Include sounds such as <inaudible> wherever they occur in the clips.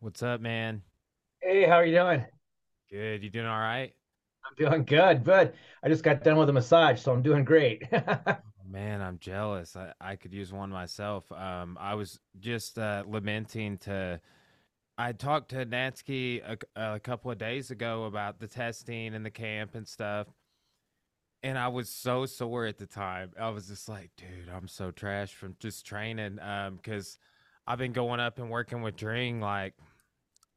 What's up, man? Hey, how are you doing? Good. You doing all right? I'm doing good. but I just got done with a massage, so I'm doing great. <laughs> Man, I'm jealous. I, I could use one myself. Um, I was just uh, lamenting to. I talked to Natsky a, a couple of days ago about the testing and the camp and stuff, and I was so sore at the time. I was just like, dude, I'm so trash from just training. Um, because I've been going up and working with Dring like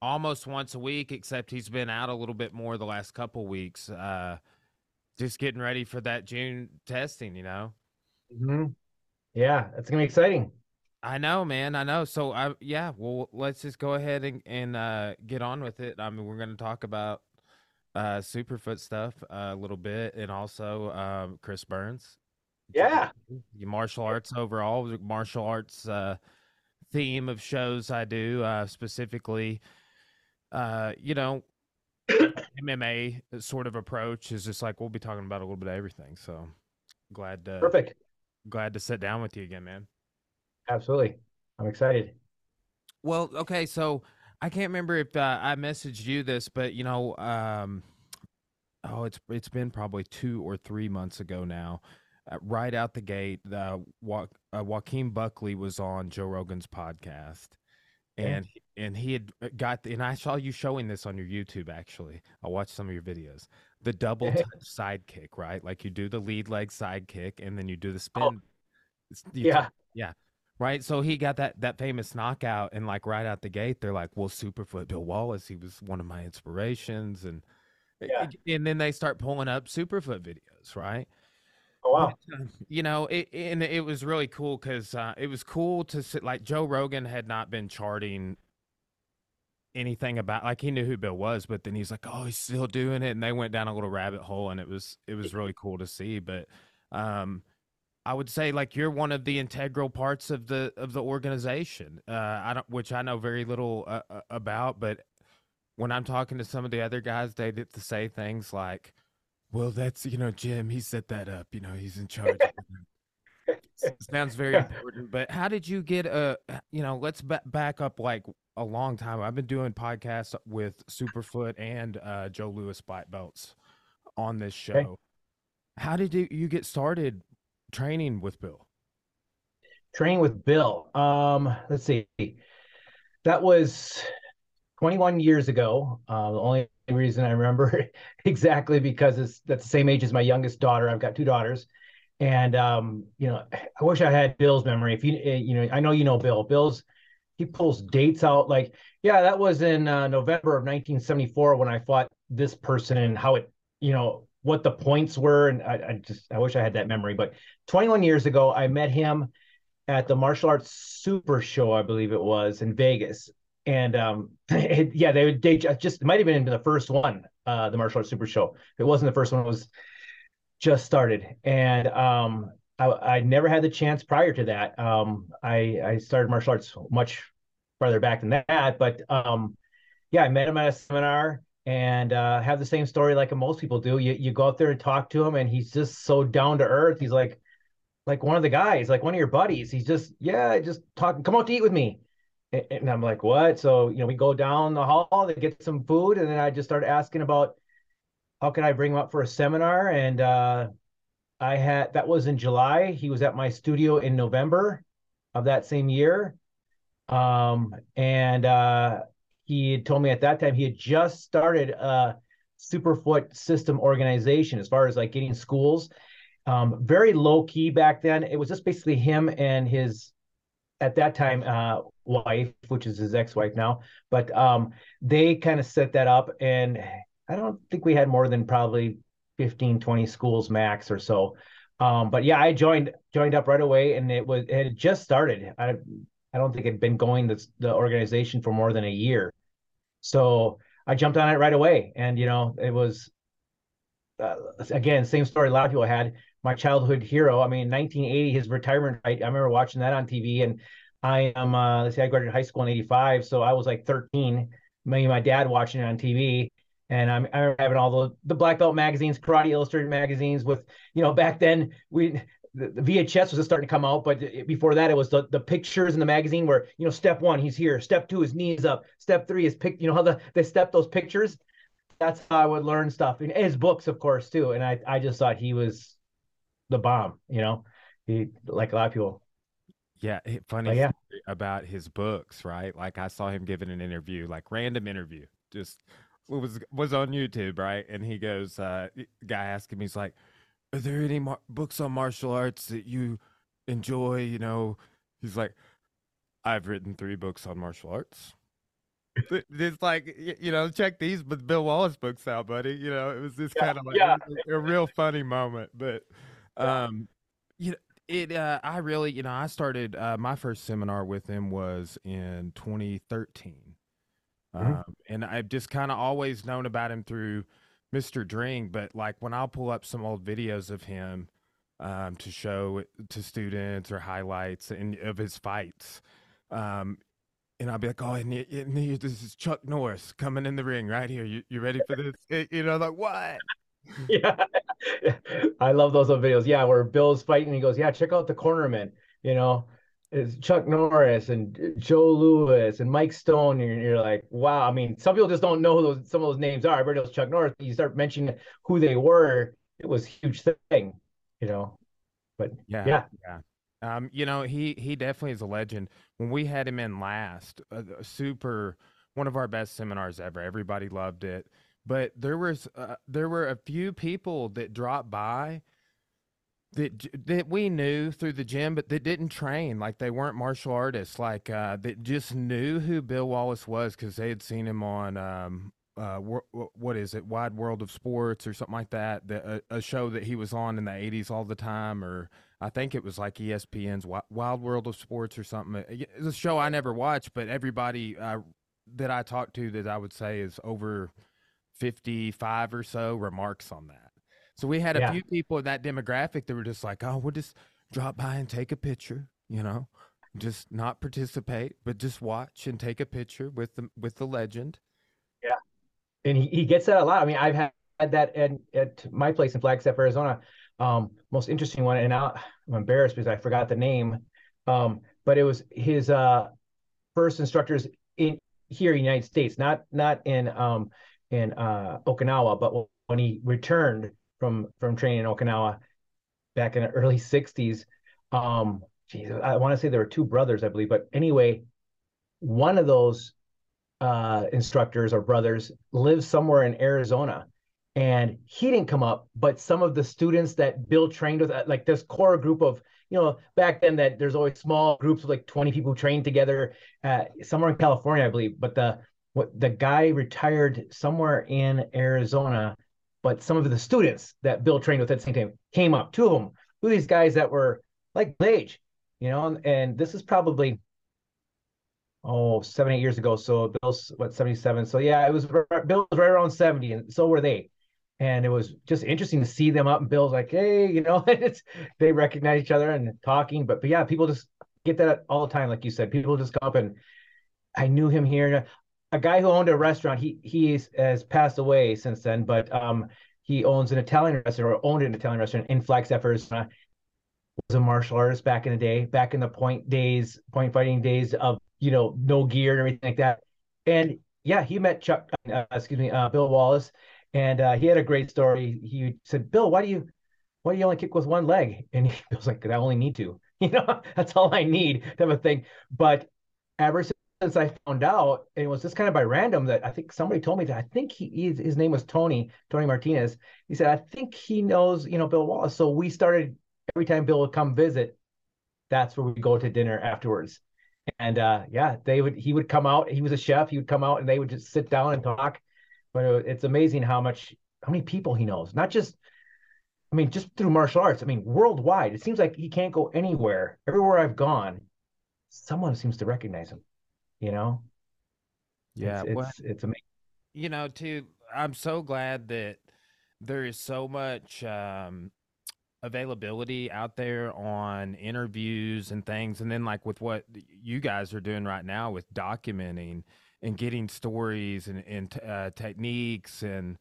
almost once a week, except he's been out a little bit more the last couple weeks. Uh, just getting ready for that June testing, you know. Mm-hmm. Yeah, it's gonna be exciting. I know, man. I know. So I yeah, well let's just go ahead and, and uh, get on with it. I mean, we're gonna talk about uh, Superfoot stuff uh, a little bit, and also um, Chris Burns. Yeah, martial arts overall, martial arts uh, theme of shows I do uh, specifically. Uh, you know, MMA sort of approach is just like we'll be talking about a little bit of everything. So glad to perfect glad to sit down with you again, man. Absolutely. I'm excited. Well, okay, so I can't remember if uh, I messaged you this, but you know, um, oh, it's it's been probably two or three months ago now. Uh, right out the gate, uh, jo- uh, Joaquin Buckley was on Joe Rogan's podcast, and and he had uh, got the, and I saw you showing this on your YouTube. Actually, I watched some of your videos the double <laughs> touch side kick, right? Like you do the lead leg side kick and then you do the spin. Oh. yeah. yeah. Right. So he got that that famous knockout and like right out the gate, they're like, Well, Superfoot Bill Wallace, he was one of my inspirations and yeah. and then they start pulling up Superfoot videos, right? Oh wow! But, uh, you know, it, and it was really cool because uh, it was cool to sit. Like Joe Rogan had not been charting anything about like he knew who Bill was, but then he's like, oh, he's still doing it, and they went down a little rabbit hole, and it was it was really cool to see. But um, I would say like you're one of the integral parts of the of the organization. Uh, I don't, which I know very little uh, uh about, but when I'm talking to some of the other guys, they get to say things like, "Well, that's you know Jim, he set that up. You know, he's in charge." <laughs> sounds very important but how did you get a you know let's b- back up like a long time. I've been doing podcasts with Superfoot and uh, Joe Lewis Black Belts on this show. Okay. How did you, you get started training with Bill? Training with Bill. Um, let's see. That was 21 years ago. Uh, the only reason I remember <laughs> exactly because it's that's the same age as my youngest daughter. I've got two daughters, and um, you know, I wish I had Bill's memory. If you, eh, you know, I know you know Bill. Bill's he pulls dates out like yeah that was in uh, november of 1974 when i fought this person and how it you know what the points were and I, I, just i wish i had that memory but 21 years ago i met him at the martial arts super show i believe it was in vegas. And um <clears throat> it, yeah they would they just might have been into the first one uh the martial arts super show. If it wasn't the first one it was just started. And um I, I never had the chance prior to that. Um, I, I started martial arts much farther back than that, but um, yeah, I met him at a seminar and uh, have the same story like most people do. You you go out there and talk to him, and he's just so down to earth. He's like like one of the guys, like one of your buddies. He's just yeah, just talk. Come out to eat with me. And, and I'm like, what? So you know, we go down the hall to get some food, and then I just started asking about how can I bring him up for a seminar, and uh, I had that was in July. He was at my studio in November of that same year. Um, and uh, he had told me at that time he had just started a Superfoot system organization as far as like getting schools. Um, very low key back then. It was just basically him and his at that time uh, wife, which is his ex-wife now. But um, they kind of set that up, and I don't think we had more than probably 15, 20 schools max or so. Um, but yeah, I joined joined up right away, and it was it had just started. I I don't think had been going the the organization for more than a year, so I jumped on it right away. And you know, it was uh, again same story a lot of people had. My childhood hero. I mean, 1980, his retirement. I, I remember watching that on TV, and I am. Uh, let's see, I graduated high school in '85, so I was like 13. Me and my dad watching it on TV And I'm, I'm having all the the black belt magazines, karate illustrated magazines with, you know, back then we the, the VHS was just starting to come out, but before that, it was the, the pictures in the magazine where you know step one he's here, step two his knees up, step three is pick. You know how the, they step those pictures. That's how I would learn stuff. And his books, of course, too. And I I just thought he was the bomb. You know, he like a lot of people. Yeah, funny yeah. about his books, right? Like I saw him giving an interview, like random interview, just was was on YouTube, right? And he goes, uh, guy asking me, he's like are there any mar- books on martial arts that you enjoy? You know, he's like, I've written three books on martial arts. it's like you know, check these, but Bill Wallace books out, buddy. You know, it was just yeah, kind of like yeah. a, a, real funny moment, but um, you know, it. Uh, I really, you know, I started uh, my first seminar with him was in 2013, mm-hmm. um, and I've just kind of always known about him through Mr. Dring, but like when I'll pull up some old videos of him um, to show to students or highlights and of his fights, um, and I'll be like, "Oh, and, and this is Chuck Norris coming in the ring right here. You, you ready for this?" <laughs> It, you know, like what? Yeah, <laughs> I love those old videos. Yeah, where Bill's fighting, he goes, "Yeah, check out the cornerman." You know, is Chuck Norris and Joe Lewis and Mike Stone. And you're, like, wow. I mean, some people just don't know who those some of those names are. Everybody knows Chuck Norris. You start mentioning who they were, it was a huge thing, you know. But yeah, yeah, yeah. Um, you know, he he definitely is a legend. When we had him in last, a, a super one of our best seminars ever. Everybody loved it. But there was uh, there were a few people that dropped by that that we knew through the gym, but that didn't train. Like they weren't martial artists. Like uh, that just knew who Bill Wallace was because they had seen him on um, uh, what is it, Wide World of Sports or something like that. The, a, a, show that he was on in the '80s all the time, or I think it was like ESPN's Wild World of Sports or something. It's a show I never watched, but everybody uh, that I talked to that I would say is over 55 or so remarks on that. So we had a yeah. few people in that demographic that were just like, oh, we'll just drop by and take a picture, you know, just not participate, but just watch and take a picture with the with the legend. Yeah, and he, he gets that a lot. I mean, I've had, that at, at my place in Flagstaff, Arizona. Um, most interesting one, and now I'm embarrassed because I forgot the name. Um, but it was his uh first instructors in here in the United States, not not in um in uh Okinawa, but when he returned from from training in Okinawa back in the early 60s. Um, geez, I want to say there were two brothers, I believe, but anyway, one of those uh, instructors or brothers lives somewhere in Arizona. And he didn't come up, but some of the students that Bill trained with, uh, like this core group of, you know, back then that there's always small groups of like 20 people trained together, uh, somewhere in California, I believe. But the what the guy retired somewhere in Arizona but some of the students that Bill trained with at the same time came up, two of them, who these guys that were like age, you know, and this is probably oh seven eight years ago. So Bill's what seventy seven. So yeah, it was Bill was right around seventy, and so were they. And it was just interesting to see them up. And Bill's like, hey, you know, <laughs> it's they recognize each other and talking. But but yeah, people just get that all the time, like you said. People just come up and I knew him here a guy who owned a restaurant. He he has passed away since then, but um, he owns an Italian restaurant or owned an Italian restaurant in Flagstaff, Arizona. Was a martial artist back in the day, back in the point days, point fighting days of you know no gear and everything like that. And yeah, he met Chuck, uh, excuse me, uh, Bill Wallace, and uh, he had a great story. He said, "Bill, why do you why do you only kick with one leg?" And he <laughs> was like, "I only need to. <laughs> You know, <laughs> that's all I need." Type of thing. But ever since since I found out, it was just kind of by random that I think somebody told me that I think he his name was Tony Tony Martinez. He said I think he knows you know Bill Wallace. So we started every time Bill would come visit, that's where we go to dinner afterwards. And uh, yeah, they would he would come out. He was a chef. He would come out and they would just sit down and talk. But it's amazing how much how many people he knows. Not just I mean just through martial arts. I mean worldwide. It seems like he can't go anywhere. Everywhere I've gone, someone seems to recognize him you know? Yeah it's well, it's, it's amazing you know too i'm so glad that there is so much um availability out there on interviews and things and then like with what you guys are doing right now with documenting and getting stories and, and uh, techniques and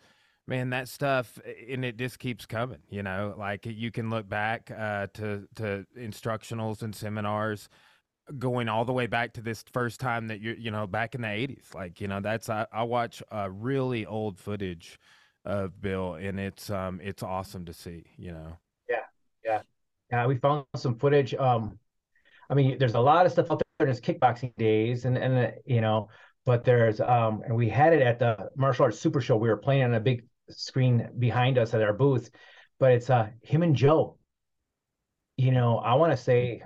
man that stuff and it just keeps coming you know? Like you can look back uh, to to instructionals and seminars going all the way back to this first time that you're, you know back in the 80s like you know that's i, I watch uh, really old footage of bill and it's um it's awesome to see you know? Yeah yeah. Yeah we found some footage um i mean there's a lot of stuff out there in his kickboxing days and and uh, you know but there's um and we had it at the martial arts super show. We were playing on a big screen behind us at our booth but it's uh him and joe. You know i want to say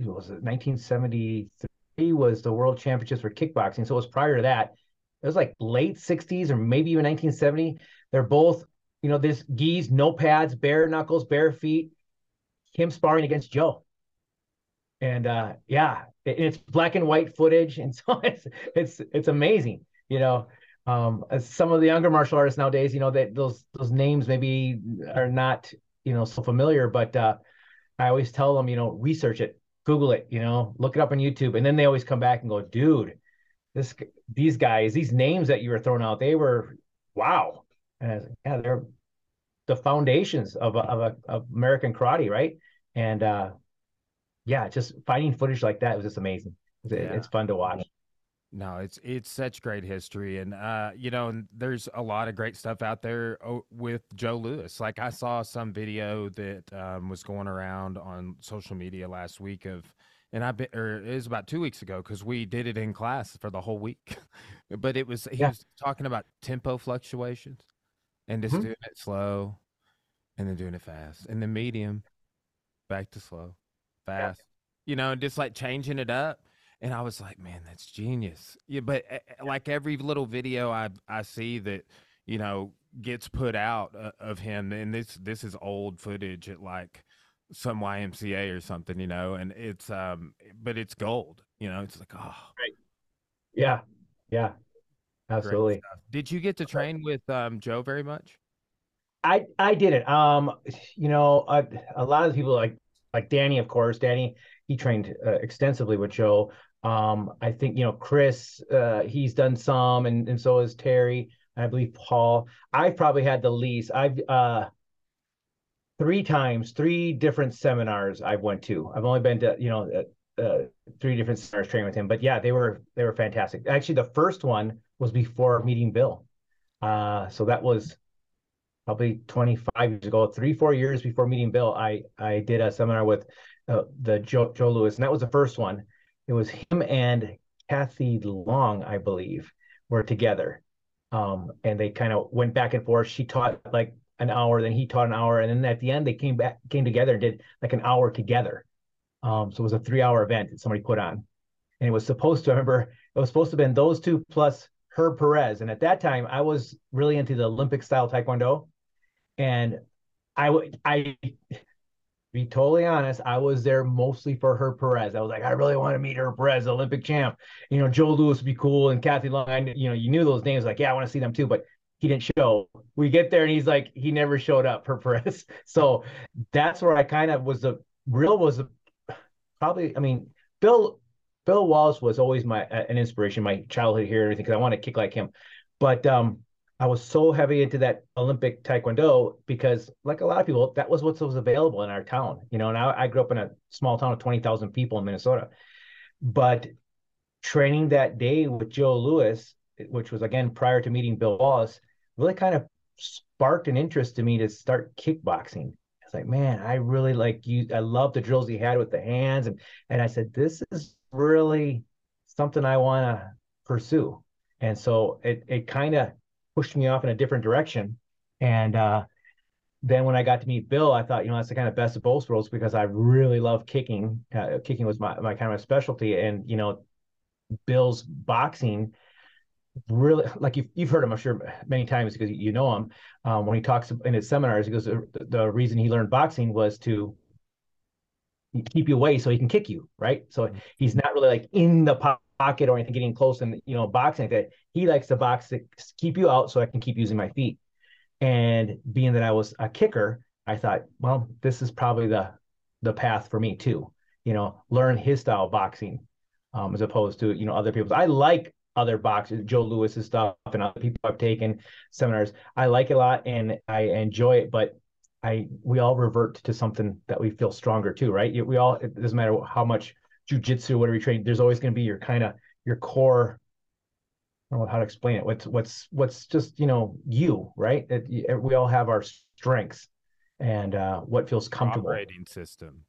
was it 1973 was the world championships for kickboxing. So it was prior to that. It was like late 60s or maybe even 1970. They're both, you know, this geese, no pads, bare knuckles, bare feet, him sparring against Joe. And uh yeah, it, it's black and white footage. And <laughs> so it's it's it's amazing, you know. Um, some of the younger martial artists nowadays, you know, that those those names maybe are not, you know, so familiar, but uh I always tell them, you know, research it, Google it, you know, look it up on YouTube. And then they always come back and go, dude, this these guys, these names that you were throwing out, they were wow. And I was like, yeah, they're the foundations of, of, a, of American karate, right? And uh, yeah, just finding footage like that was just amazing. It's, yeah. it's fun to watch. No, it's it's such great history, and uh, you know, and there's a lot of great stuff out there oh, with Joe Lewis. Like I saw some video that um, was going around on social media last week of, and I been, or it was about two weeks ago because we did it in class for the whole week. <laughs> but it was he yeah. was talking about tempo fluctuations, and just mm-hmm. doing it slow, and then doing it fast, and then medium, back to slow, fast. Yeah. You know, just like changing it up and I was like, man, that's genius. Yeah, but uh, like every little video I I see that you know gets put out uh, of him, and this this is old footage at like some YMCA or something, you know, and it's um, but it's gold, you know. It's like, oh, right. yeah, yeah, absolutely. Did you get to train with um Joe very much? I I did it. Um, you know, a, a lot of people like like Danny, of course. Danny, he trained uh, extensively with Joe. Um, I think you know Chris, uh, he's done some, and and so has Terry. I believe Paul. I've probably had the least. I've uh, three times, three different seminars I've went to. I've only been to you know uh, uh, three different seminars training with him, but yeah, they were they were fantastic. Actually, the first one was before meeting Bill, uh, so that was probably 25 years ago, three four years before meeting Bill. I I did a seminar with uh, the Joe Joe Lewis, and that was the first one it was him and Kathy Long, I believe, were together. Um, and they kind of went back and forth. She taught like an hour, then he taught an hour, and then at the end they came back, came together and did like an hour together. Um, so it was a three-hour event that somebody put on, and it was supposed to. I remember it was supposed to have been those two plus Herb Perez, and at that time I was really into the Olympic style Taekwondo, and I would I be totally honest, I was there mostly for Herb Perez. I was like, I really want to meet Herb Perez, Olympic champ. You know, Joe Lewis would be cool, and Kathy Long. You know, you knew those names. Like, yeah, I want to see them too, but he didn't show. We get there, and he's like, he never showed up for <laughs> Perez. So that's where I kind of was the real was a, probably. I mean, Bill Bill Wallace was always my an inspiration, my childhood hero, and everything, because I want to kick like him. But um, I was so heavy into that Olympic Taekwondo because, like a lot of people, that was what was available in our town. You know, and I, I grew up in a small town of 20,000 people in Minnesota. But training that day with Joe Lewis, which was again prior to meeting Bill Wallace, really kind of sparked an interest to me to start kickboxing. It's like, man, I really like you. I love the drills he had with the hands. And, and I said, this is really something I want to pursue. And so it, it kind of pushed me off in a different direction. And uh, then when I got to meet Bill, I thought, you know, that's the kind of best of both worlds because I really love kicking. Uh, kicking was my, my kind of specialty. And, you know, Bill's boxing really like you've, you've heard him i'm sure many times because you know him um, when he talks in his seminars he goes the, the reason he learned boxing was to keep you away so he can kick you right so mm-hmm. he's not really like in the pocket or anything getting close and you know boxing that he likes to box to keep you out so I can keep using my feet. And being that I was a kicker, I thought, well, this is probably the the path for me too. You know, learn his style of boxing um, as opposed to you know other people's. I like other boxers, Joe Lewis's stuff, and other people I've taken seminars. I like it a lot and I enjoy it, but I we all revert to something that we feel stronger too, right? We all it doesn't matter how much jujitsu, whatever you train, there's always going to be your kind of your core. I don't know how to explain it. What's what's what's just you know you right? It, we all have our strengths and uh, what feels comfortable. Operating system.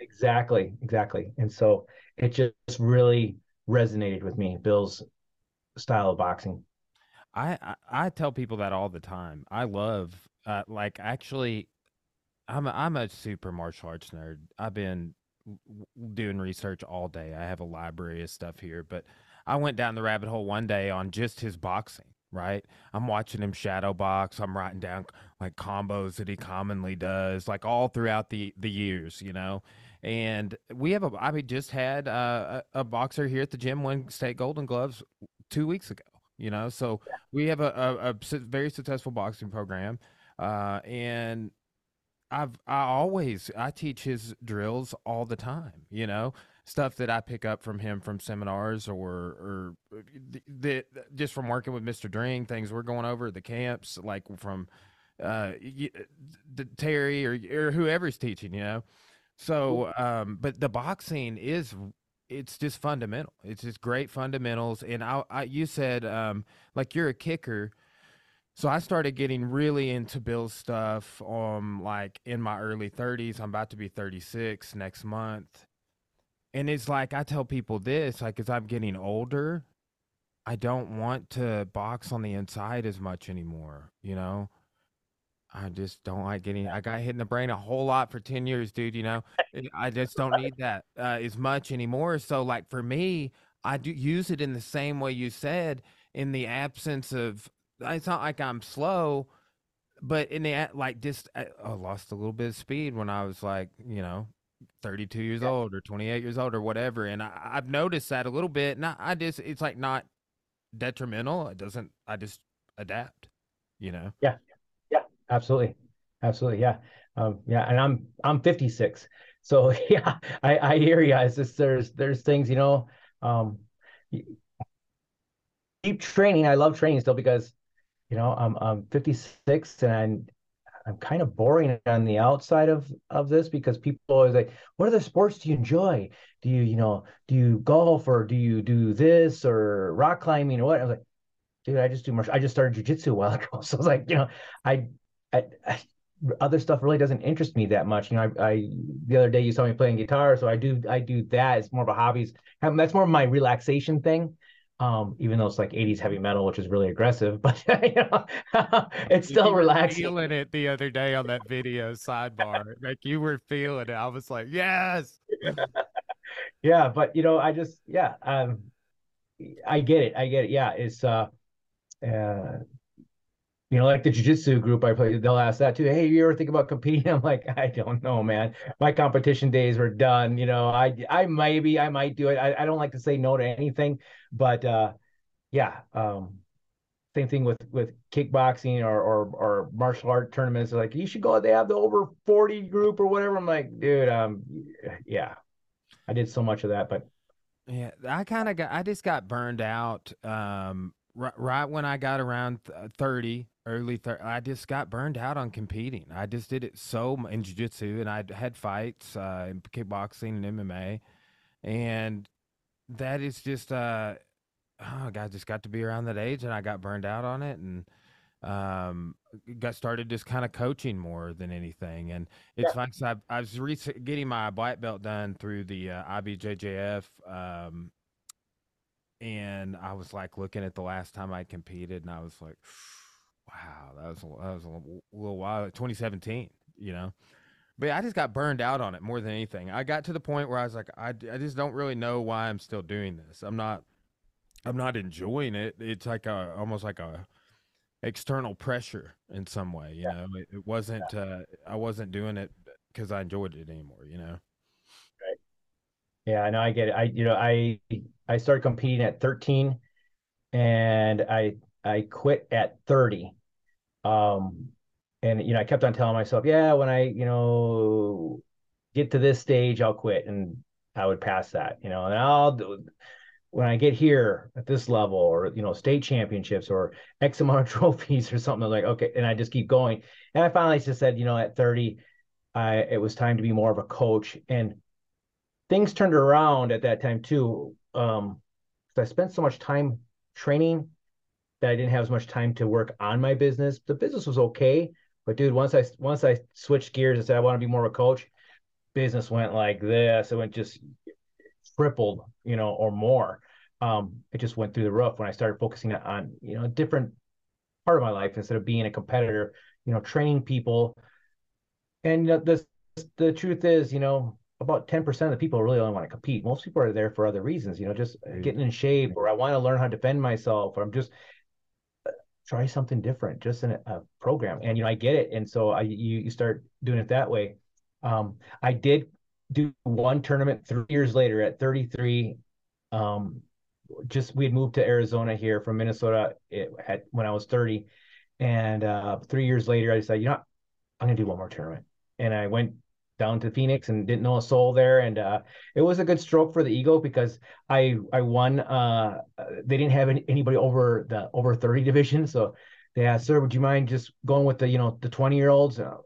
Exactly, exactly. And so it just really resonated with me, Bill's style of boxing. I, I, I tell people that all the time. I love uh, like actually I'm a, I'm a super martial arts nerd. I've been doing research all day. I have a library of stuff here, but I went down the rabbit hole one day on just his boxing. Right, I'm watching him shadow box. I'm writing down like combos that he commonly does, like all throughout the the years, you know. And we have a, I mean, just had uh, a, a boxer here at the gym win state Golden Gloves two weeks ago. You know, so we have a, a, a very successful boxing program, uh, and I've I always I teach his drills all the time. You know, stuff that I pick up from him from seminars or or the, the just from working with Mr. Dring, things we're going over at the camps, like from uh, the Terry or or whoever's teaching. You know, so um, but the boxing is it's just fundamental. It's just great fundamentals. And I, I you said um, like you're a kicker so I started getting really into Bill's stuff um like in my early 30s. I'm about to be 36 next month. And it's like I tell people this, like as I'm getting older, I don't want to box on the inside as much anymore, you know? I just don't like getting I got hit in the brain a whole lot for 10 years, dude, you know. I just don't need that uh, as much anymore. So like for me, I do use it in the same way you said in the absence of it's not like I'm slow, but in the like just I, lost a little bit of speed when I was like you know 32 years yeah. old or 28 years old or whatever, and I, I've noticed that a little bit. Not I just it's like not detrimental. It doesn't. I just adapt. You know. Yeah. Yeah. Absolutely. Absolutely. Yeah. Um, yeah. And I'm I'm 56. So <laughs> yeah, I I hear you. It's just there's there's things you know. Um, keep training. I love training still because you know, I'm I'm 56 and I'm, I'm kind of boring on the outside of of this because people always like, what other sports do you enjoy? Do you, you know, do you golf or do you do this or rock climbing or what? I was like, dude, I just do martial. I just started jujitsu a while <laughs> ago, so I was like, you know, I, I, I other stuff really doesn't interest me that much. You know, I, I the other day you saw me playing guitar, so I do I do that. It's more of a hobbies. That's more of my relaxation thing um, even though it's like 80s heavy metal, which is really aggressive, <laughs> but you know, <laughs> it's still you relaxing. Feeling it the other day on that video sidebar, like you were feeling it. I was like, yes. <laughs> yeah, but you know, I just yeah, um, I get it. I get it. Yeah, it's uh, uh, you know, like the jujitsu group I play, they'll ask that too. Hey, you ever think about competing? <laughs> I'm like, I don't know, man. My competition days were done. You know, I I maybe I might do it. I, I don't like to say no to anything, but uh, yeah. Um, same thing with with kickboxing or or or martial art tournaments. Like you should go. They have the over forty group or whatever. I'm like, dude, um, yeah. I did so much of that, but yeah, I kind of got. I just got burned out. Um, right, right when I got around uh, 30, early 30, I just got burned out on competing. I just did it so in jiu-jitsu and I had fights uh, in kickboxing and MMA. And that is just, uh, oh, I just got to be around that age and I got burned out on it. And, um, got started just kind of coaching more than anything. And it's yeah. I, I was re- getting my black belt done through the uh, IBJJF, um, and I was like looking at the last time I competed, and I was like, wow, that was that was a little while, 2017, you know. But I just got burned out on it more than anything. I got to the point where I was like, I, I just don't really know why I'm still doing this. I'm not I'm not enjoying it. It's like a almost like a external pressure in some way. You yeah. know, it, it wasn't. Yeah. Uh, I wasn't doing it because I enjoyed it anymore. You know. Right. Yeah, I know. I get it. I you know I I started competing at 13, and I I quit at 30. Um, and you know I kept on telling myself, yeah, when I you know get to this stage, I'll quit, and I would pass that. You know, and I'll do when I get here at this level, or you know, state championships, or X amount of <laughs> trophies, or something like okay, and I just keep going. And I finally just said, you know, at 30, I it was time to be more of a coach, and things turned around at that time too. Um, I spent so much time training that I didn't have as much time to work on my business. The business was okay, but dude, once I once I switched gears and said I want to be more of a coach, business went like this. It went just tripled, you know, or more. Um, it just went through the roof when I started focusing on, you know, a different part of my life instead of being a competitor, you know, training people. And you know, the the truth is, you know, about 10% of the people really only want to compete. Most people are there for other reasons, you know, just getting in shape or I want to learn how to defend myself or I'm just try something different just in a, a, program. And, you know, I get it. And so I, you, you start doing it that way. Um, I did do one tournament three years later at 33. Um, just we had moved to Arizona here from Minnesota had, when I was 30. And uh, three years later, I decided, you know, I'm to do one more tournament. And I went down to Phoenix and didn't know a soul there. And uh, it was a good stroke for the ego because I I won. Uh, they didn't have any, anybody over the over 30 division, so they asked, "Sir, would you mind just going with the you know the 20 year olds?" Uh,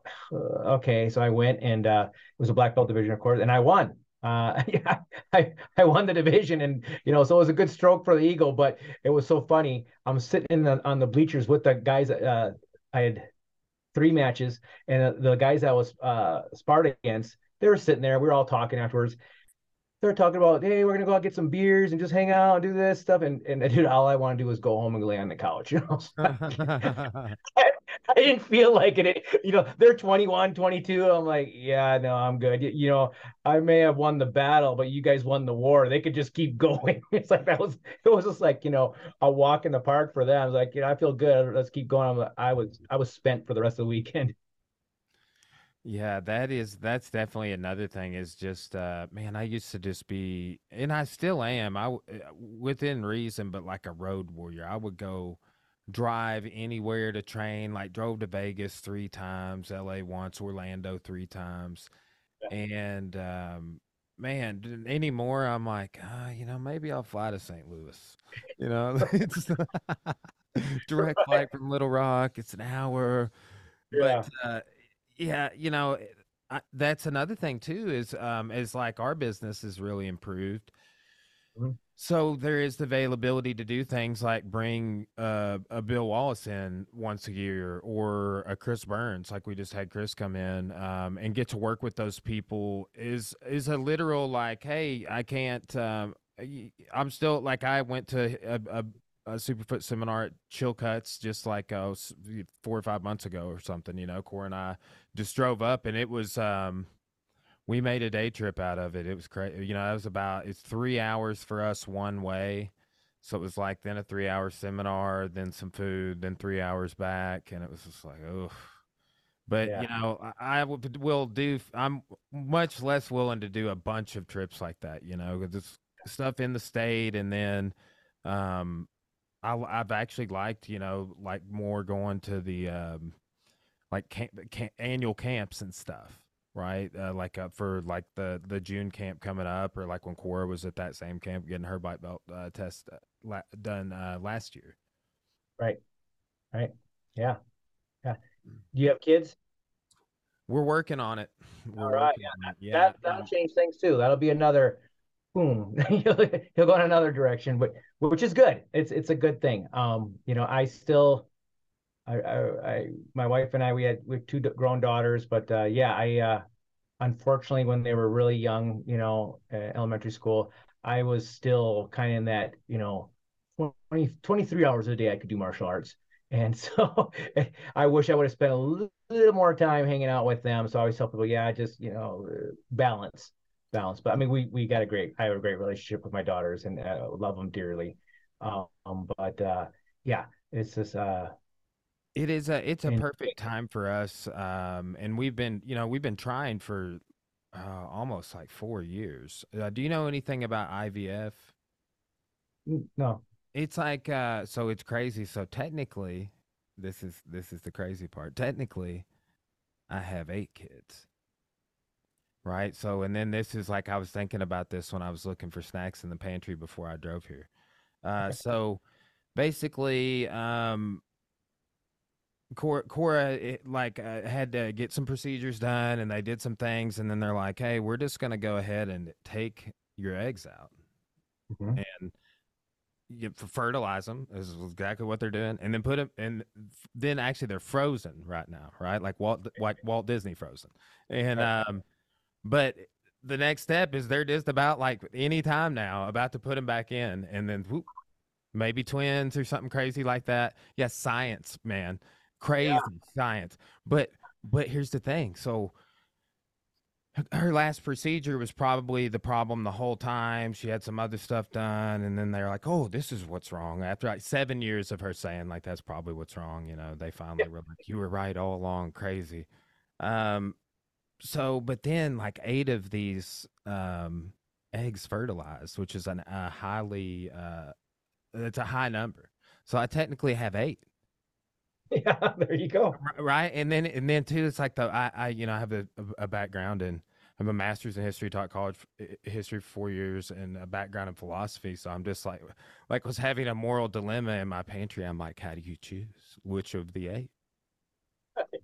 okay, so I went and uh, it was a black belt division, of course, and I won. Uh, <laughs> yeah, I I won the division, and you know, so it was a good stroke for the Eagle. But it was so funny. I'm sitting the, on the bleachers with the guys. Uh, I had three matches, and the guys I was uh, sparred against, they were sitting there. We were all talking afterwards. They're talking about, hey, we're gonna go out get some beers and just hang out and do this stuff. And and <laughs> dude, all I want to do is go home and lay on the couch. You know, <laughs> <laughs> I <laughs> didn't feel like it. You know, they're 21, 22. I'm like, yeah, no, I'm good. You, you, know, I may have won the battle, but you guys won the war. They could just keep <laughs> going. It's like that was it was just like, you know, a walk in the park for them. I was like, you know, I feel good. Let's keep going. Like, I was I was spent for the rest of the weekend. <laughs> Yeah, that is that's definitely another thing is just uh man, I used to just be and I still am. I eh, within reason, but like a road warrior. I would go drive anywhere to train. Like drove to Vegas three times, LA once, Orlando three times, yeah. and um, man, anymore I'm like, uh, you know, maybe I'll fly to St. Louis. You know, <laughs> <laughs> it's <laughs> direct flight from Little Rock. It's an hour, yeah. but uh, yeah, you know. I, that's another thing too is um is like our business is really improved mm-hmm. So there is the availability to do things like bring uh, a Bill Wallace in once a year, or a Chris Burns, like we just had Chris come in, um, and get to work with those people. Is is a literal like, hey, I can't. Um, I'm still like I went to a, a, a Superfoot seminar at Chilcuts just like uh, four or five months ago or something. You know, Cora and I just drove up, and it was. Um, we made a day trip out of it. It was crazy. You know, it was about it's three hours for us one way. So it was like then a three hour seminar, then some food, then three hours back, and it was just like, oh. But yeah. you know, I, I will do. I'm much less willing to do a bunch of trips like that. You know, this stuff in the state, and then, um, I, I've actually liked you know like more going to the um, like camp, camp, annual camps and stuff right? Uh, like uh, for like the the June camp coming up, or like when Cora was at that same camp getting her bike belt uh, test uh, la- done uh, last year. Right, right, yeah, yeah. Do you have kids? We're working on it. <laughs> We're All right, yeah. yeah. That that'll change things too. That'll be another boom. <laughs> he'll, he'll go in another direction, but which is good. It's it's a good thing. Um, you know, I still I, I, I, my wife and I, we had we have two grown daughters, but uh, yeah, I uh, unfortunately when they were really young, you know, uh, elementary school, I was still kind of in that, you know, 20, 23 hours a day I could do martial arts, and <laughs> so I wish I would have spent a little, little, more time hanging out with them. So I always tell people, yeah, just you know, balance, balance. But I mean, we we got a great, I have a great relationship with my daughters and uh, love them dearly. Um, but uh, yeah, it's just uh it is a it's a perfect time for us, um, and we've been you know we've been trying for uh, almost like four years. Uh, do you know anything about IVF? No. It's like uh, so it's crazy. So technically, this is this is the crazy part. Technically, I have eight kids, right? So, and then this is like I was thinking about this when I was looking for snacks in the pantry before I drove here. Uh, so basically, um, Cora, Cora it, like uh, had to get some procedures done, and they did some things, and then they're like, "Hey, we're just gonna go ahead and take your eggs out Mhm. and you fertilize them." Is exactly what they're doing, and then put them, and then actually they're frozen right now, right? Like Walt, like Walt Disney frozen, and um, but the next step is they're just about like any time now about to put them back in, and then whoop, maybe twins or something crazy like that. Yes, science, man, crazy science. But but here's the thing. So her- last procedure was probably the problem the whole time. She had some other stuff done, and then they're like, "Oh, this is what's wrong." After like seven years of her saying like that's probably what's wrong, you know, they finally were like, "You were right all along." Crazy. Um. So, but then like eight of these um eggs fertilized, which is an, a highly uh, it's a high number. So I technically have eight. <laughs> Yeah, there you go. Right and then and then too it's like the i, I you know i have a, a, background in i'm a master's in history taught college history for four years and a background in philosophy so i'm just like like was having a moral dilemma in my pantry. I'm like how do you choose which of the eight?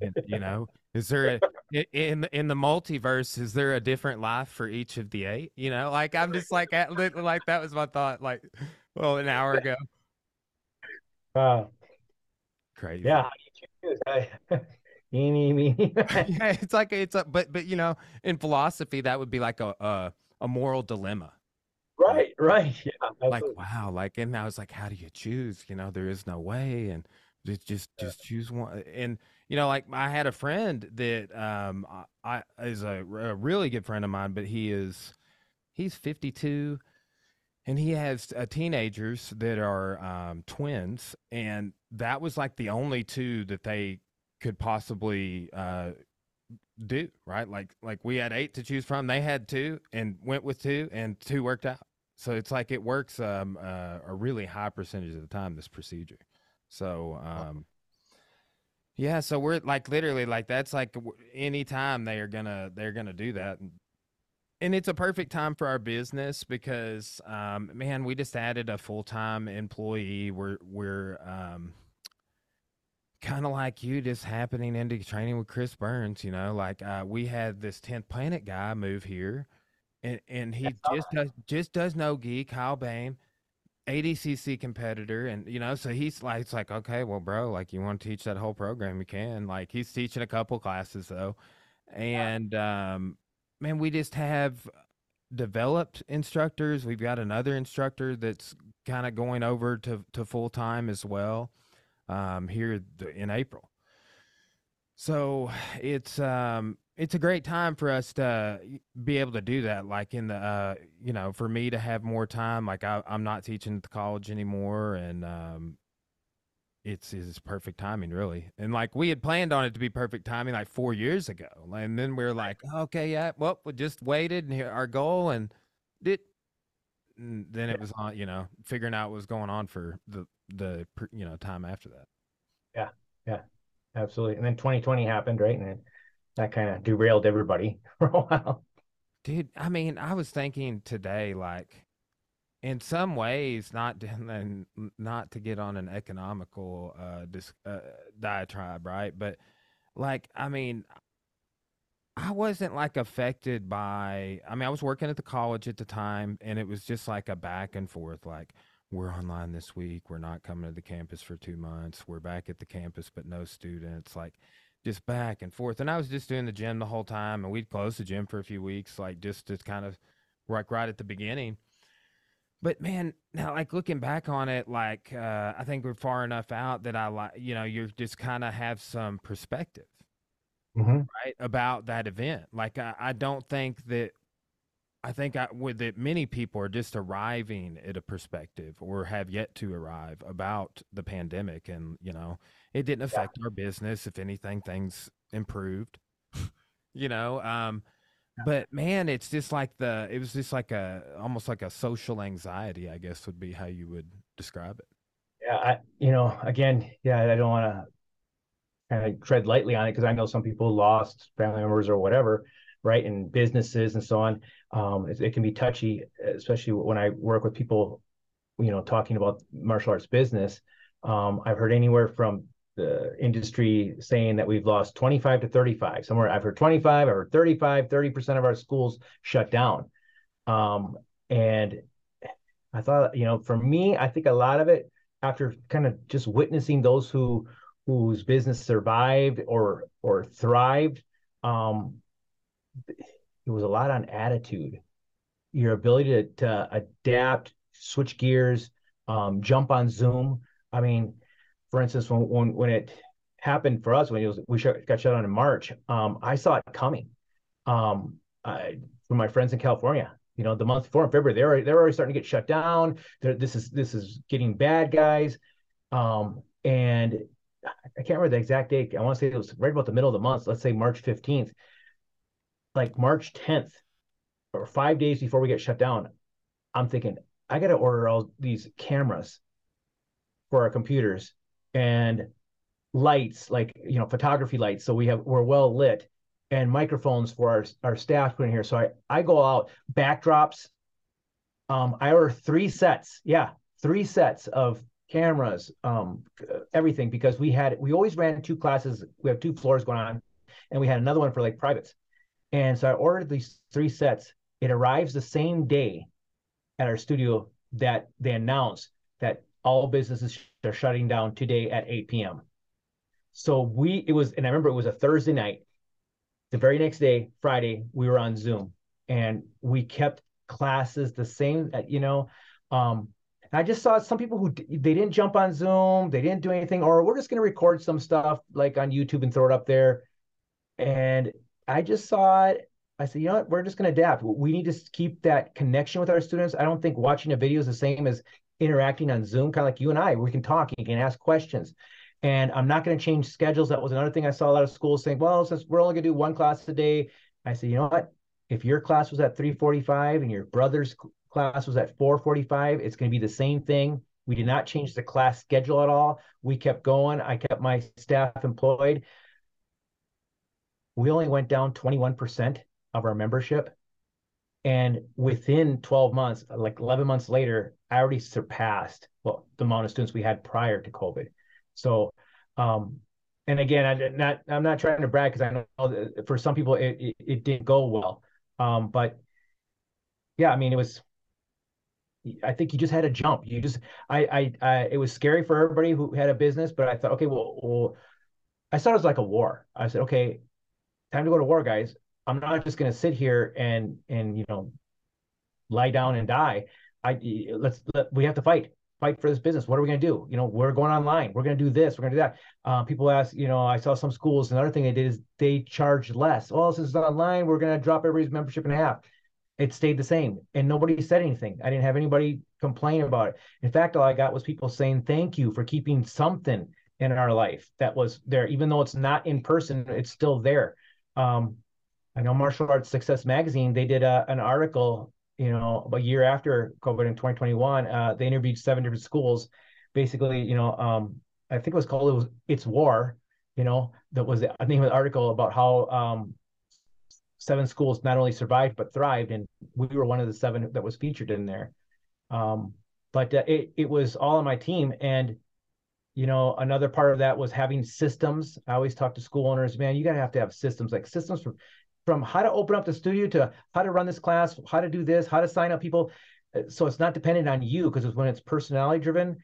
And, you know is there a in in the multiverse is there a different life for each of the eight? You know like i'm just like at, like that was my thought like well an hour <laughs> ago. Uh, crazy yeah, how do you choose? I, eeny, meeny. yeah, it's like it's a but but you know, in philosophy that would be like a a, a moral dilemma. right, right. Yeah, Like wow, like and I was like, how do you choose? You know, there is no way, and just just just choose one. And you know, like I had a friend that um I, I is a, a really good friend of mine, but he is he's fifty two. And he has uh, teenagers that are um, twins, and that was like the only two that they could possibly uh, do right? Like like we had eight to choose from. They had two and went with two and two worked out. So it's like it works um uh, a really high percentage of the time this procedure. So um yeah so we're like literally like that's like any time they are gonna they're gonna do that and, it's a perfect time for our business because um man we just added a full-time employee we're we're um kind of like you just happening into training with Chris Burns, you know, like uh, we had this 10th planet guy move here and, and he just does, just does no gi, Kyle Bain, ADCC competitor. And, you know, so he's like, it's like, okay, well, bro, like you want to teach that whole program, you can like, he's teaching a couple classes though. And, um, man, we just have developed instructors. We've got another instructor that's kind of going over to, to full time as well um, here in April. So it's um, it's a great time for us to be able to do that. Like in the uh, you know, for me to have more time. Like I, I'm not teaching at the college anymore, and um, it's it's perfect timing, really. And like we had planned on it to be perfect timing like four years ago, and then we are like, okay, yeah, well, we just waited and here our goal, and it. And then it was on, you know, figuring out what was going on for the the you know time after that. Yeah, yeah, absolutely. And then 2020 happened, right? And that kind of derailed everybody <laughs> for a while. Dude, I mean, I was thinking today, like, in some ways, not to, <laughs> not to get on an economical uh, dis, uh, diatribe, right? But like, I mean, I wasn't like affected by. I mean, I was working at the college at the time, and it was just like a back and forth, like. We're online this week. We're not coming to the campus for two months. We're back at the campus, but no students. Like, just back and forth. And I was just doing the gym the whole time, and we'd close the gym for a few weeks, like just to kind of like right at the beginning. But man, now like looking back on it, like uh, I think we're far enough out that I like, you know, you just kind of have some perspective, Mhm. right, about that event. Like I, I don't think that. I think I, with that many people are just arriving at a perspective or have yet to arrive about the pandemic, and you know, it didn't Yeah, affect our business. If anything, things improved. <laughs> you know, um, but man, it's just like the it was just like a almost like a social anxiety, I guess would be how you would describe it. yeah. I, you know, again, yeah, I don't want to kind of tread lightly on it because I know some people lost family members or whatever. right? And businesses and so on. Um, it, it, can be touchy, especially when I work with people, you know, talking about martial arts business. Um, I've heard anywhere from the industry saying that we've lost 25 to 35. Somewhere I've heard 25 or 35, 30% of our schools shut down. Um, and I thought, you know, for me, I think a lot of it after kind of just witnessing those who whose business survived or or thrived, um, it was a lot on attitude, your ability to, to adapt, switch gears, um, jump on Zoom. I mean, for instance, when when when it happened for us when was we got shut down in March, um, I saw it coming. Um, I, from my friends in California, you know, the month before in February, they're already, they're already starting to get shut down. They're, this is this is getting bad, guys. Um, and I can't remember the exact date. I want to say it was right about the middle of the month. Let's say March 15th. Like March 10th, or five days before we get shut down, I'm thinking I got to order all these cameras for our computers and lights, like you know, photography lights, so we have we're well lit and microphones for our, our staff in here. So I, I go out, backdrops. Um, I order three sets. Yeah, three sets of cameras, um, everything, because we had, we always ran two classes. We have two floors going on, and we had another one for like privates. And so I ordered these three sets. It arrives the same day at our studio that they announce that all businesses are shutting down today at 8 p.m. So we, it was, and I remember it was a Thursday night the very next day, Friday, we were on Zoom and we kept classes the same, you know. Um, I just saw some people who they didn't jump on Zoom, they didn't do anything, or we're just going to record some stuff like on YouTube and throw it up there. And I just saw it. I said, you know what? We're just going to adapt. We need to keep that connection with our students. I don't think watching a video is the same as interacting on Zoom, kind of like you and I. We can talk, you can ask questions and I'm not going to change schedules. That was another thing I saw a lot of schools saying, well, since we're only going to do one class a day, I said, you know what? If your class was at 3:45 and your brother's class was at 4:45, it's going to be the same thing. We did not change the class schedule at all. We kept going. I kept my staff employed. We only went down 21% of our membership. And within 12 months, like 11 months later, I already surpassed well the amount of students we had prior to COVID. So, um, and again, I am not I'm not trying to brag because I know for some people it, it, it didn't go well. Um, but yeah, I mean it was. I think you just had to jump. You just I, I I it was scary for everybody who had a business, but I thought, okay, well, well I thought it was like a war. I said, okay, time to go to war, guys. I'm not just gonna sit here and and you know lie down and die. I let's let, we have to fight fight for this business. What are we going to do? You know, we're going online. We're going to do this. We're going to do that. Uh, people ask, you know, I saw some schools. Another thing they did is they charged less. Well, since it's online, we're going to drop everybody's membership in half. It stayed the same, and nobody said anything. I didn't have anybody complain about it. In fact, all I got was people saying thank you for keeping something in our life that was there, even though it's not in person. It's still there. Um, I know Martial Arts Success Magazine. They did a, an article you know, a year after COVID in 2021, uh, they interviewed seven different schools. Basically, you know, um, I think it was called it was It's War. You know, that was the name of the article about how um, seven schools not only survived but thrived, and we were one of the seven that was featured in there. Um, but uh, it it was all on my team, and you know, another part of that was having systems. I always talk to school owners, man, you gotta have to have systems like systems for from how to open up the studio to how to run this class, how to do this, how to sign up people. Uh, so it's not dependent on you because it's when it's personality driven,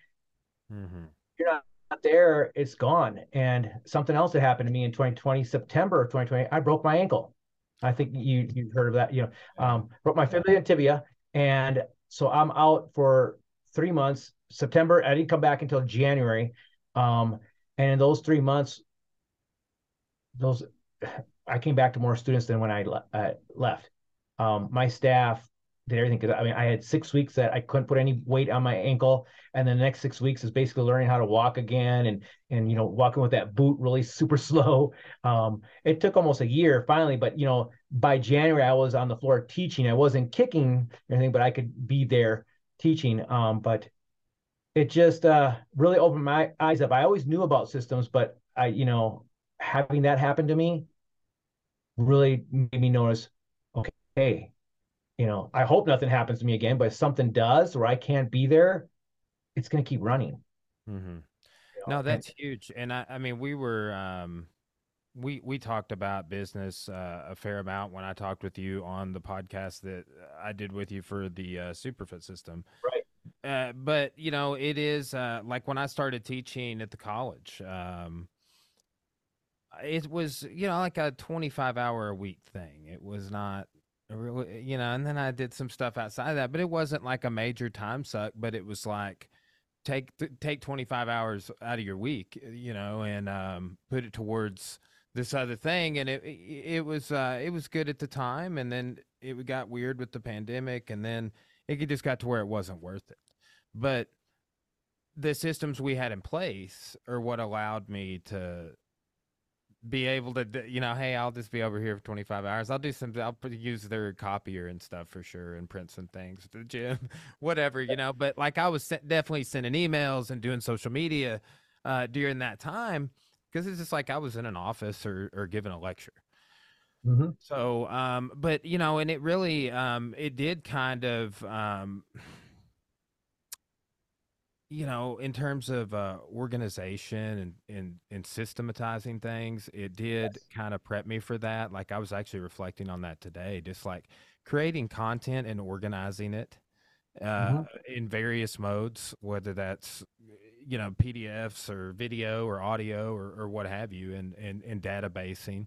mm-hmm. you're not, not there, it's gone. And something else that happened to me in 2020, September of 2020, I broke my ankle. I think you you've heard of that. You know, um, broke my fibula and tibia, and so I'm out for three months. September, I didn't come back until January, um, and in those three months, those I came back to more students than when I uh, left. Um, my staff did everything because I mean I had six weeks that I couldn't put any weight on my ankle, and the next six weeks is basically learning how to walk again and and you know walking with that boot really <laughs> super slow. Um, it took almost a year finally, but you know by January I was on the floor teaching. I wasn't kicking or anything, but I could be there teaching. Um, but it just uh, really opened my eyes up. I always knew about systems, but I you know having that happen to me really made me notice, okay, hey, you know, I hope nothing happens to me again, but if something does or I can't be there, it's going to keep running. Mm-hmm. You know? No, that's and, huge. And I, I mean, we were, um, we we talked about business uh, a fair amount when I talked with you on the podcast that I did with you for the uh, Superfoot system. Right. Uh, but you know, it is uh, like when I started teaching at the college. Um, it was you know like a 25 hour a week thing. It was not really you know, and then I did some stuff outside of that, but it wasn't like a major time suck. But it was like take take 25 hours out of your week, you know, and um, put it towards this other thing and it it was uh it was good at the time and then it got weird with the pandemic and then it just got to where it wasn't worth it but the systems we had in place are what allowed me to be able to you know hey i'll just be over here for 25 hours i'll do some i'll use their copier and stuff for sure and print some things to the gym <laughs> whatever you know but like i was definitely sending emails and doing social media uh, during that time because it's just like I was in an office or or giving a lecture. Mm-hmm. So, um, but you know, and it really, um, it did kind of, um, you know, in terms of uh, organization and, and and systematizing things, it did yes. kind of prep me for that. Like I was actually reflecting on that today, just like creating content and organizing it uh, mm-hmm. in various modes, whether that's you know PDFs or video or audio or, or what have you, and and and databasing.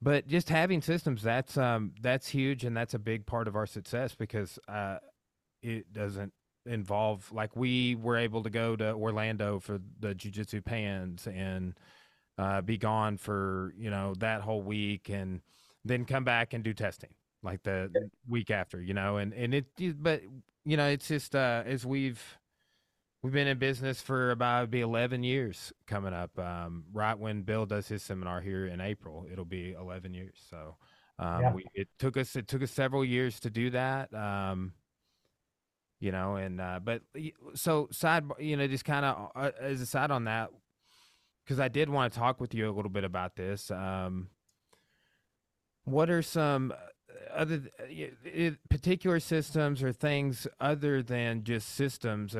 But just having systems that's um that's huge and that's a big part of our success because uh it doesn't involve like we were able to go to Orlando for the Jiu-Jitsu pans and uh, be gone for you know that whole week and then come back and do testing like the week after you know and and it but you know it's just uh as we've We've been in business for about be 11 years coming up. Um, right when Bill does his seminar here in April, it'll be 11 years. So um, yeah. we, it took us it took us several years to do that. Um, you know, and uh, but so side, you know, just kind of uh, as a side on that, because I did want to talk with you a little bit about this. Um, what are some uh, other uh, particular systems or things other than just systems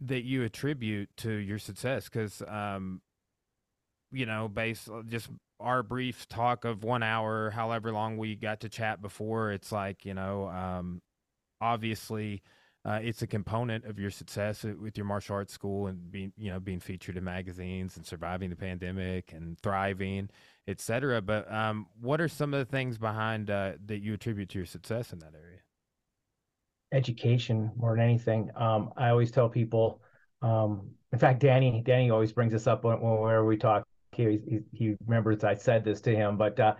that you attribute to your success because um you know based just our brief talk of one hour however long we got to chat before it's like you know um obviously uh, it's a component of your success with your martial arts school and being you know being featured in magazines and surviving the pandemic and thriving etc but um, what are some of the things behind uh, that you attribute to your success in that area education more than anything. Um, I always tell people, um, in fact, Danny, Danny always brings this up when, whenever we talk. He, he, he remembers I said this to him, but uh,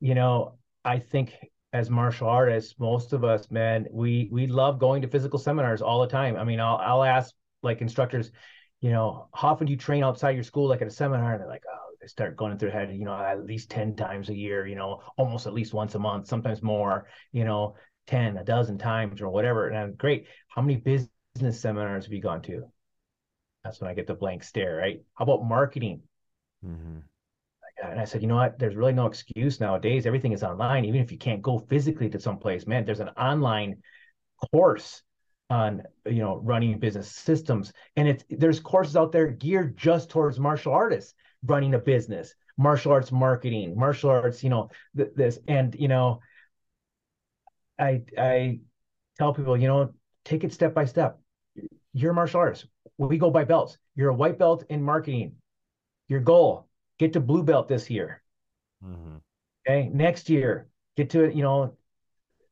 you know, I think as martial artists, most of us, man, we we love going to physical seminars all the time. I mean, I'll I'll ask like instructors, you know, how often do you train outside your school, like at a seminar? And they're like, oh, they start going through their head, you know, at least 10 times a year, you know, almost at least once a month, sometimes more, you know, 10, a dozen times or whatever. And I'm great. How many business seminars have you gone to? That's when I get the blank stare, right? How about marketing? Mm-hmm. And I said, you know what? There's really no excuse nowadays. Everything is online. Even if you can't go physically to some place, man, there's an online course on you know running business systems and it's there's courses out there geared just towards martial artists running a business martial arts marketing martial arts you know th- this and you know I I tell people, you know, take it step by step. You're a martial artist. We go by belts. You're a white belt in marketing. Your goal: get to blue belt this year. Mm-hmm. Okay, next year get to it. You know,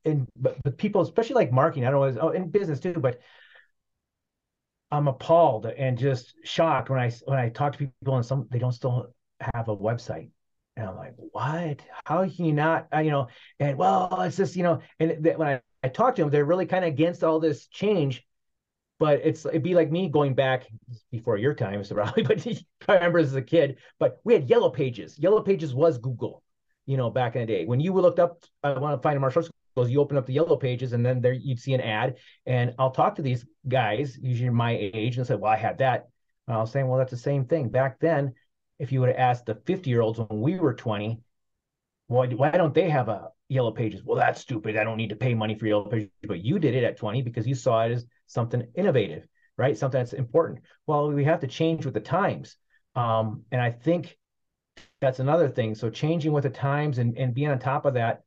and but, but people, especially like marketing, I don't know, oh, in business too, but I'm appalled and just shocked when I when I talk to people and some they don't still have a website. And I'm like, what? How can you not, uh, you know? And well, it's just, you know, and th- when I, I talk to them, they're really kind of against all this change. But it's it'd be like me going back before your time, <laughs> probably, but <laughs> I remember as a kid. But we had yellow pages. Yellow pages was Google, you know, back in the day. When you looked up, I want to find a martial arts schools, you open up the yellow pages, and then there you'd see an ad. And I'll talk to these guys, usually my age, and say, "Well, I had that." And I was saying, "Well, that's the same thing." Back then, if you would have asked the 50 year olds when we were 20, why, why don't they have a yellow pages? Well, that's stupid. I don't need to pay money for yellow pages, but you did it at 20 because you saw it as something innovative, right? Something that's important. Well, we have to change with the times. Um, and I think that's another thing. So changing with the times and, and being on top of that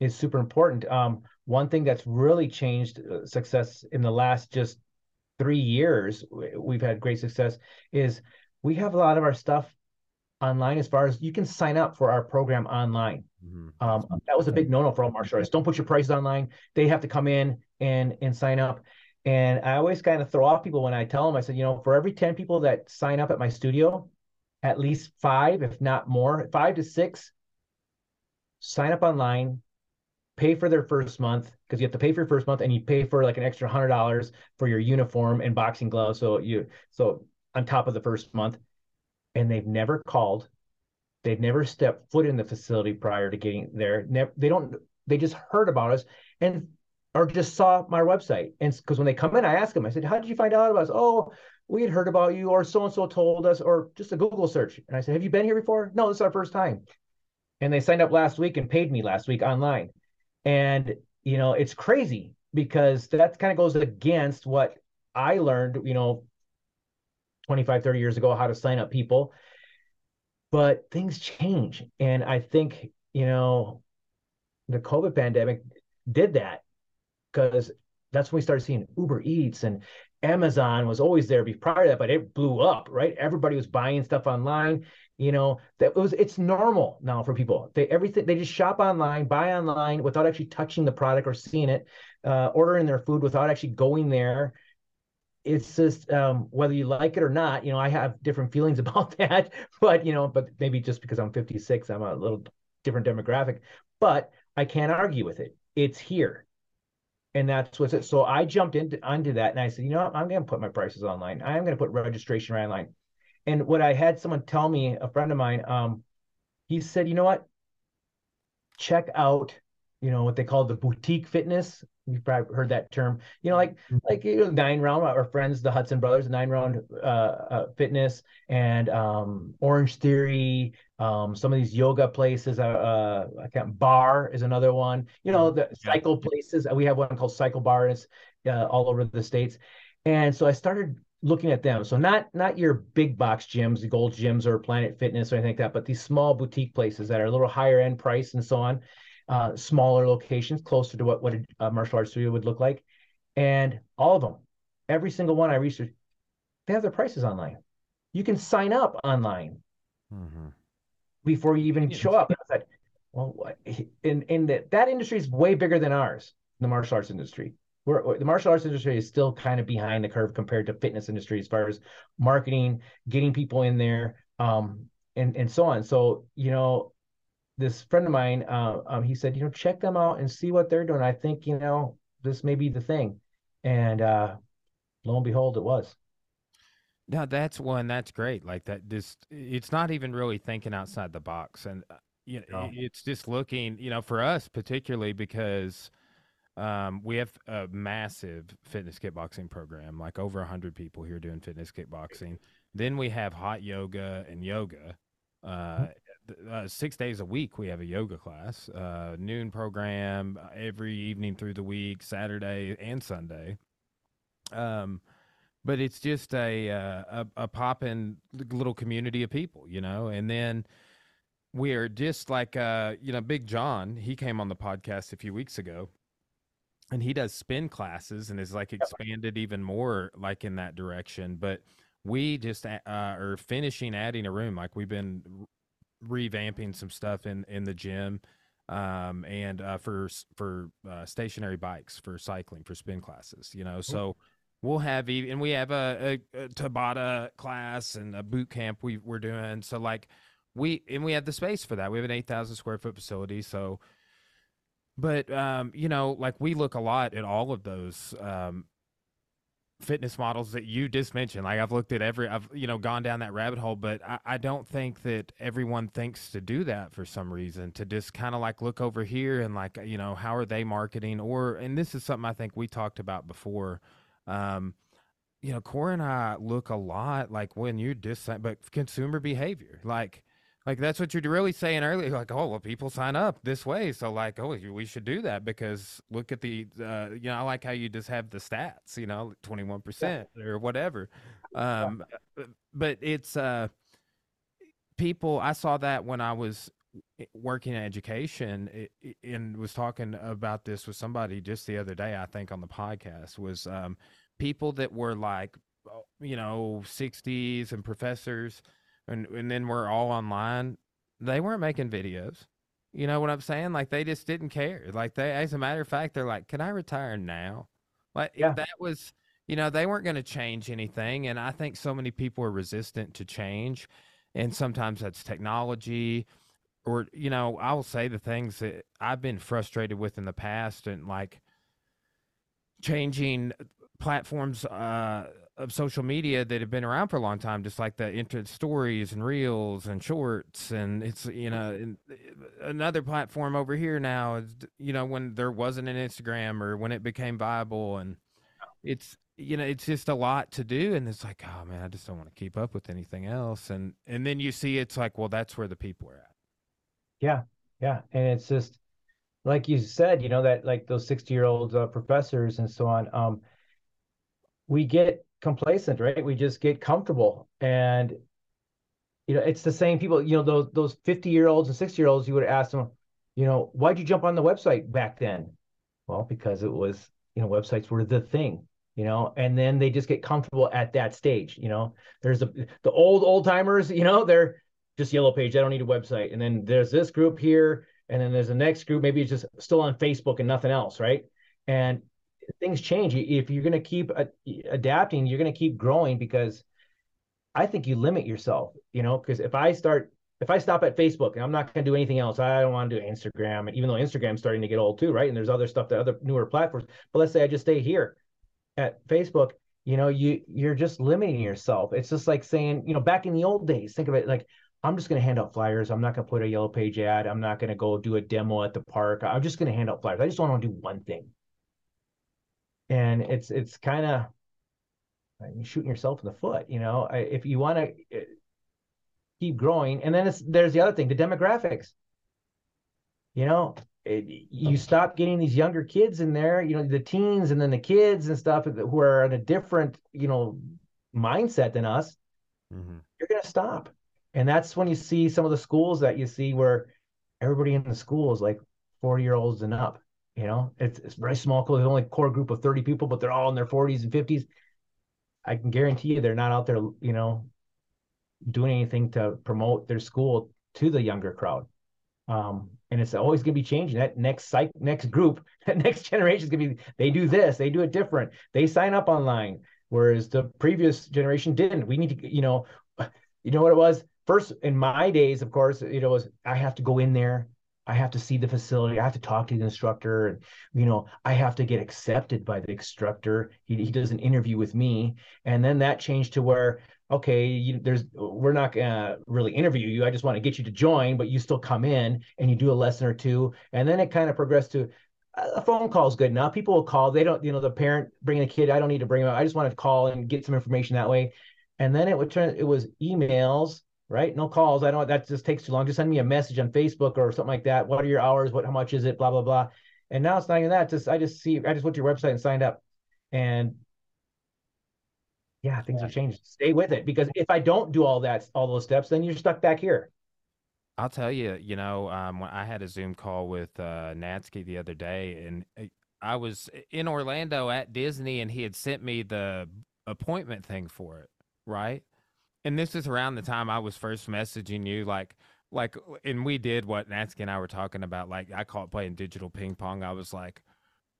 is super important. Um, one thing that's really changed uh, success in the last just three years, we've had great success, is we have a lot of our stuff online as far as you can sign up for our program online. Mm-hmm. Um, that was a big no-no for all martial artists. Don't put your prices online. They have to come in and and sign up. And I always kind of throw off people when I tell them, I said, you know, for every 10 people that sign up at my studio, at least five, if not more, five to six, sign up online, pay for their first month because you have to pay for your first month and you pay for like an extra hundred dollars for your uniform and boxing gloves. So you so on top of the first month, and they've never called. They've never stepped foot in the facility prior to getting there. Never, they don't. They just heard about us and or just saw my website. And because when they come in, I ask them. I said, "How did you find out about us?" Oh, we had heard about you, or so and so told us, or just a Google search. And I said, "Have you been here before?" No, this is our first time. And they signed up last week and paid me last week online. And you know, it's crazy because that kind of goes against what I learned, you know, 25, 30 years ago, how to sign up people. But things change. And I think, you know, the COVID pandemic did that because that's when we started seeing Uber Eats and Amazon was always there prior to that, but it blew up, right? Everybody was buying stuff online. You know, that was it's normal now for people. They everything they just shop online, buy online without actually touching the product or seeing it, uh, ordering their food without actually going there it's just um, whether you like it or not. You know, I have different feelings <laughs> about that, but you know, but maybe just because I'm 56, I'm a little different demographic. But I can't argue with it. It's here, and that's what's it. So I jumped into onto that, and I said, you know. I'm going to put my prices online. I am going to put registration online. And what I had someone tell me, a friend of mine, um, he said, you know what? Check out you know what they call the boutique fitness you've probably heard that term. You know like mm-hmm. like you know, nine round our friends the hudson brothers nine round uh, uh, fitness and um, orange theory um, some of these yoga places uh, uh, i can't bar is another one. You know mm-hmm. the cycle places we have one called cycle bar and it's uh, all over the states. And so i started looking at them. So not not your big box gyms the gold gyms or planet fitness or anything like that but these small boutique places that are a little higher end price and so on uh, smaller locations closer to what, what a, martial arts studio would look like. And all of them, every single one I researched, they have their prices online. You can sign up online mm-hmm. before you even show up. I said, well, what? in in the, that industry is way bigger than ours, the martial arts industry. We're, the martial arts industry is still kind of behind the curve compared to fitness industry as far as marketing, getting people in there, um, and and so on. So you know, this friend of mine, uh, um, he said, you know, check them out and see what they're doing. I think, you know, this may be the thing. And uh, lo and behold, it was. No, that's one. That's great. Like that. This, it's not even really thinking outside the box, and uh, you know, no. it's just looking. You know, for us particularly because um, we have a massive fitness kickboxing program, like over a hundred people here doing fitness kickboxing. Then we have hot yoga and yoga. Uh, uh, six days a week we have a yoga class, uh, noon program uh, every evening through the week, Saturday and Sunday. Um, but it's just a uh, a, a popping little community of people, you know. And then we're just like uh, you know, Big John. He came on the podcast a few weeks ago, and he does spin classes and is like expanded even more like in that direction. But we just uh, are finishing adding a room. Like we've been revamping some stuff in in the gym um, and uh, for for uh, stationary bikes for cycling for spin classes you know? So we'll have and we have a, a, a, tabata class and a boot camp we, we're doing. So like we and we have the space for that. We have an 8000 square foot facility so but um, you know like we look a lot at all of those um, fitness models that you just mentioned. Like I've looked at every, I've you know gone down that rabbit hole, but I, I don't think that everyone thinks to do that for some reason. To just kind of like look over here and like you know how are they marketing or and this is something I think we talked about before. Um, you know, Cora and I look a lot like when you're just but consumer behavior, like Like that's what you're really saying earlier. Like, oh well, people sign up this way, so like, oh, we should do that because look at the, uh, you know, I like how you just have the stats, you know, twenty one percent or whatever. Um, uh, but it's uh, people. I saw that when I was working in education and was talking about this with somebody just the other day. I think on the podcast was um, people that were like, oh, you know, sixties and professors and and then we're all online. They weren't making videos. You know what I'm saying? Like they just didn't care. Like they, as a matter of fact, they're like, "Can I retire now?" Like yeah. that was, you know, they weren't going to change anything. And I think so many people are resistant to change, and sometimes that's technology, or you know, I will say the things that I've been frustrated with in the past, and like changing platforms. Uh, of social media that have been around for a long time, just like the stories and reels and shorts, and it's you know uh, another platform over here now is you know when there wasn't an Instagram or when it became viable, and it's you know it's just a lot to do, and it's like oh man, I just don't want to keep up with anything else, and and then you see it's like well that's where the people are at. Yeah, yeah, and it's just like you said, you know that like those sixty year old uh, professors and so on. Um, we get complacent, right? We just get comfortable. And you know, it's the same people, you know, those those 50 year olds and 60 year olds, you would ask them, you know, why'd you jump on the website back then? Well, because it was, you know, websites were the thing, you know, and then they just get comfortable at that stage. You know, there's a, the old old timers, you know, they're just yellow page. I don't need a website. And then there's this group here, and then there's the next group. Maybe it's just still on Facebook and nothing else, right? And things change. If you're going to keep adapting, you're going to keep growing because I think you limit yourself, you know, because if I start, if I stop at Facebook and I'm not going to do anything else, I don't want to do Instagram. And even though Instagram's starting to get old too, right? And there's other stuff that other newer platforms. But let's say I just stay here at Facebook, you know, you you're just limiting yourself. It's just like saying, you know, back in the old days, think of it like I'm just going to hand out flyers. I'm not going to put a yellow page ad. I'm not going to go do a demo at the park. I'm just going to hand out flyers. I just want to do one thing and it's it's kind of you're shooting yourself in the foot you know? If you want to eh, keep growing and then it's there's the other thing the demographics. You know it, you stop getting these younger kids in there you know the teens and then the kids and stuff who are in a different you know mindset than us mm-hmm. you're going to stop. And that's when you see some of the schools that you see where everybody in the school is like four year olds and up you know, it's it's very small. There's only a core group of 30 people, but they're all in their 40s and 50s. I can guarantee you they're not out there, you know, doing anything to promote their school to the younger crowd. Um, and it's always going to be changing. That next psych, next group, <laughs> that next generation is going to be. They do this, they do it different. They sign up online, whereas the previous generation didn't. We need to, you know, <sighs> you know what it was. First, in my days, of course, you know, was I have to go in there I have to see the facility. I have to talk to the instructor, and you know, I have to get accepted by the instructor. He he does an interview with me, and then that changed to where okay, you, there's we're not gonna really interview you. I just want to get you to join, but you still come in and you do a lesson or two, and then it kind of progressed to uh, a phone call is good enough. People will call. They don't, you know, the parent bringing a kid. I don't need to bring them. I just want to call and get some information that way. And then it would turn. It was emails right? No calls. I don't. That just takes too long. Just send me a message on Facebook or something like that. What are your hours? What? How much is it? Blah blah blah. And now it's not even that. Just I just see. I just went to your website and signed up, and yeah, things yeah. have changed. Stay with it because if I don't do all that, all those steps, then you're stuck back here. I'll tell you. You know, um, I had a Zoom call with uh, Natsky the other day, and I was in Orlando at Disney, and he had sent me the appointment thing for it. Right and this is around the time I was first messaging you, like, like, and we did what Natsky and I were talking about. Like, I call it playing digital ping pong. I was like,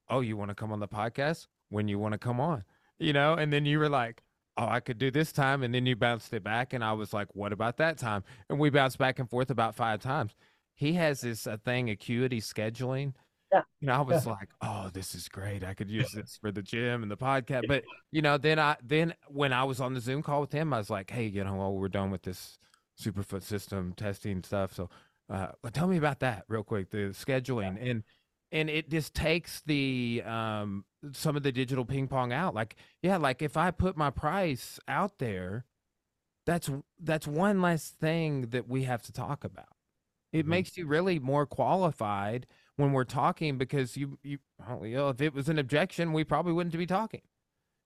"Oh, you want to come on the podcast? When you want to come on?" You know, and then you were like, "Oh, I could do this time," and then you bounced it back, and I was like, "What about that time?" And we bounced back and forth about five times. He has this uh, thing, acuity scheduling, yeah. You know, I was yeah. like, oh, this is great. I could use <laughs> this for the gym and the podcast. But, you know, then I then when I was on the Zoom call with him, I was like, hey, you know, well, we're done with this Superfoot system testing stuff. So uh, tell me about that real quick, the scheduling. Yeah. And and it just takes the um some of the digital ping pong out. Like, yeah, like if I put my price out there, that's that's one less thing that we have to talk about. It Mhm. makes you really more qualified when we're talking because you you you know, if it was an objection, we probably wouldn't be talking.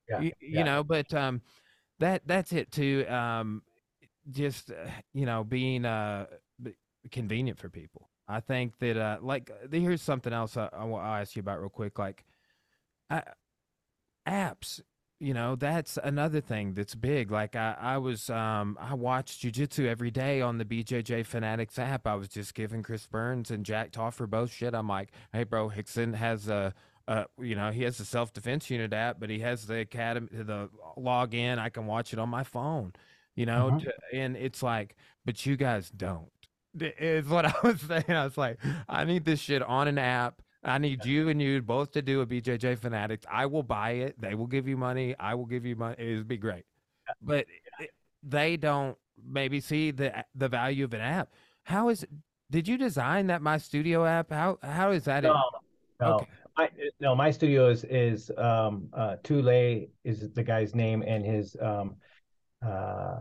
Yeah, You, you know, but um that that's it too. Um just uh, you know, being uh convenient for people. I think that uh like uh, here's something else I, I will ask you about real quick like uh, apps you know that's another thing that's big like i i was um i watched jujitsu every day on the bjj fanatics app i was just giving chris burns and jack toffer both shit i'm like hey bro Rickson has a uh, you know, he has the self defense unit app, but he has the academy, the login. I can watch it on my phone, you know, Mhm. to, and it's like, but you guys don't. Is what <laughs> I was saying. I was like, I need this shit on an app. I need you and you both to do a BJJ Fanatics. I will buy it. They will give you money. I will give you money. It'd be great. But they don't maybe see the the value of an app. How is? Did you design that My Studio app? How how is that? No, no. Okay. My, no, my studio is is um uh Tule is the guy's name and his um uh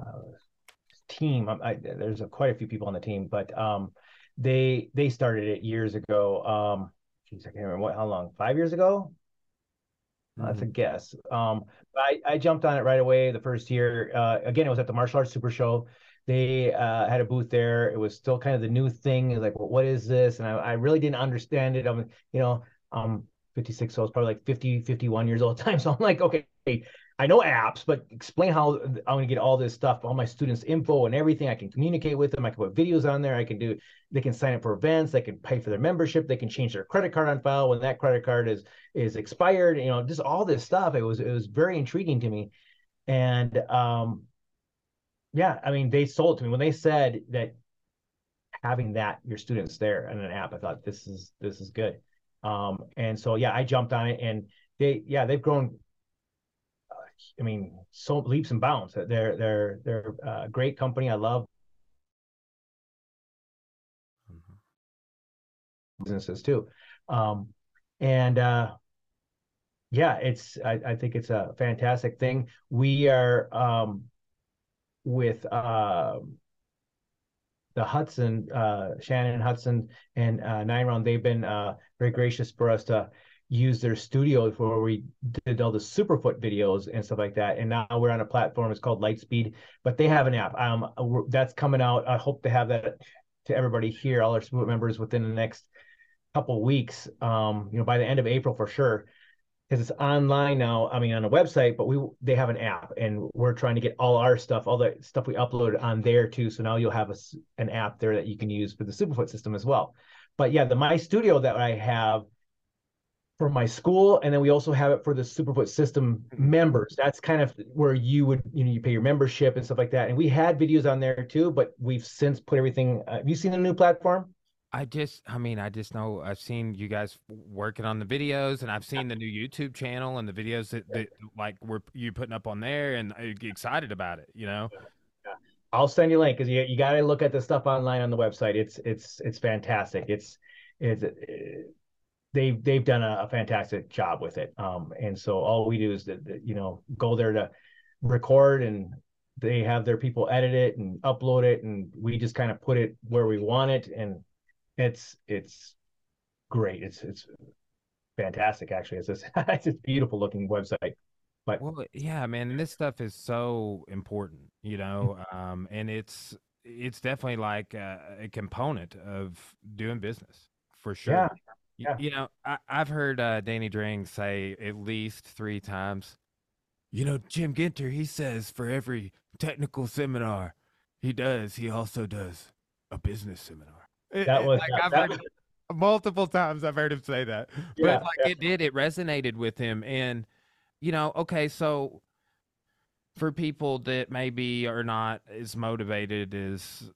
team. I, I, there's a, quite a few people on the team, but um they they started it years ago. Um, geez, I can't remember what how long. Five years ago. That's a guess. Um, but I, I jumped on it right away the first year. Uh, again, it was at the Martial Arts Super Show. They uh, had a booth there. It was still kind of the new thing. Like, well, what is this? And I, I really didn't understand it. I'm, you know, I'm 56, so I was probably like 50, 51 years old at the time. <laughs> So I'm like, okay, I know apps, but explain how I'm going to get all this stuff, all my students' info and everything. I can communicate with them. I can put videos on there. I can do, they can sign up for events. They can pay for their membership. They can change their credit card on file when that credit card is is expired. You know, just all this stuff. It was it was very intriguing to me, and um, yeah, I mean, they sold to me when they said that having that your students there in an app. I thought this is this is good, um, and so yeah, I jumped on it, and they yeah they've grown. Uh, I mean, so leaps and bounds. They're they're they're a great company. I love businesses too. Um, and uh, yeah, it's I, I think it's a fantastic thing. We are um, with uh, the Hudson, uh, Shannon Hudson and uh, Nine Round. They've been uh, very gracious for us to use their studio where we did all the Superfoot videos and stuff like that. And now we're on a platform. It's called Lightspeed, but they have an app. Um, that's coming out. I hope to have that to everybody here, all our Superfoot members, within the next couple weeks. Um, you know, by the end of April for sure, because it's online now. I mean, on a website, but we they have an app, and we're trying to get all our stuff, all the stuff we uploaded on there too. So now you'll have a an app there that you can use for the Superfoot system as well. But yeah, the My Studio that I have for my school, and then we also have it for the Superfoot system members. That's kind of where you would, you know, you pay your membership and stuff like that. And we had videos on there too, but we've since put everything. Uh, have you seen the new platform? I just, I mean, I just know I've seen you guys working on the videos, and I've seen the new YouTube channel and the videos that, that like were you putting up on there, and I get excited about it. You know, I'll send you a link because you you got to look at the stuff online on the website. It's it's it's fantastic. It's it's uh, they've they've done a, a fantastic job with it. Um, and so all we do is that that, you know go there to record and they have their people edit it and upload it and we just kind of put it where we want it and it's it's great. It's it's fantastic actually. It's just <laughs> it's a beautiful looking website. But well, yeah, man, and this stuff is so important, you know, um, and it's it's definitely like a, a component of doing business for sure. yeah, yeah. You know, I, I've heard uh, Danny Dring say at least three times, you know, Jim Ginter, he says for every technical seminar he does, he also does a business seminar. That was like that I've heard was- <laughs> multiple times. I've heard him say that, yeah, but like it did, it resonated with him. And, you know, okay, so for people that maybe are not as motivated as,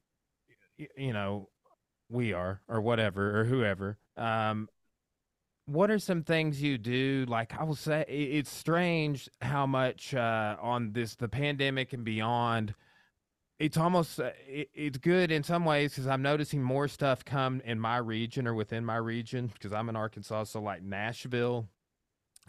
you know, we are or whatever or whoever, um, what are some things you do? Like i will say it's strange how much uh on this the pandemic and beyond it's almost uh, it, it's good in some ways because i'm noticing more stuff come in my region or within my region because i'm in arkansas so like nashville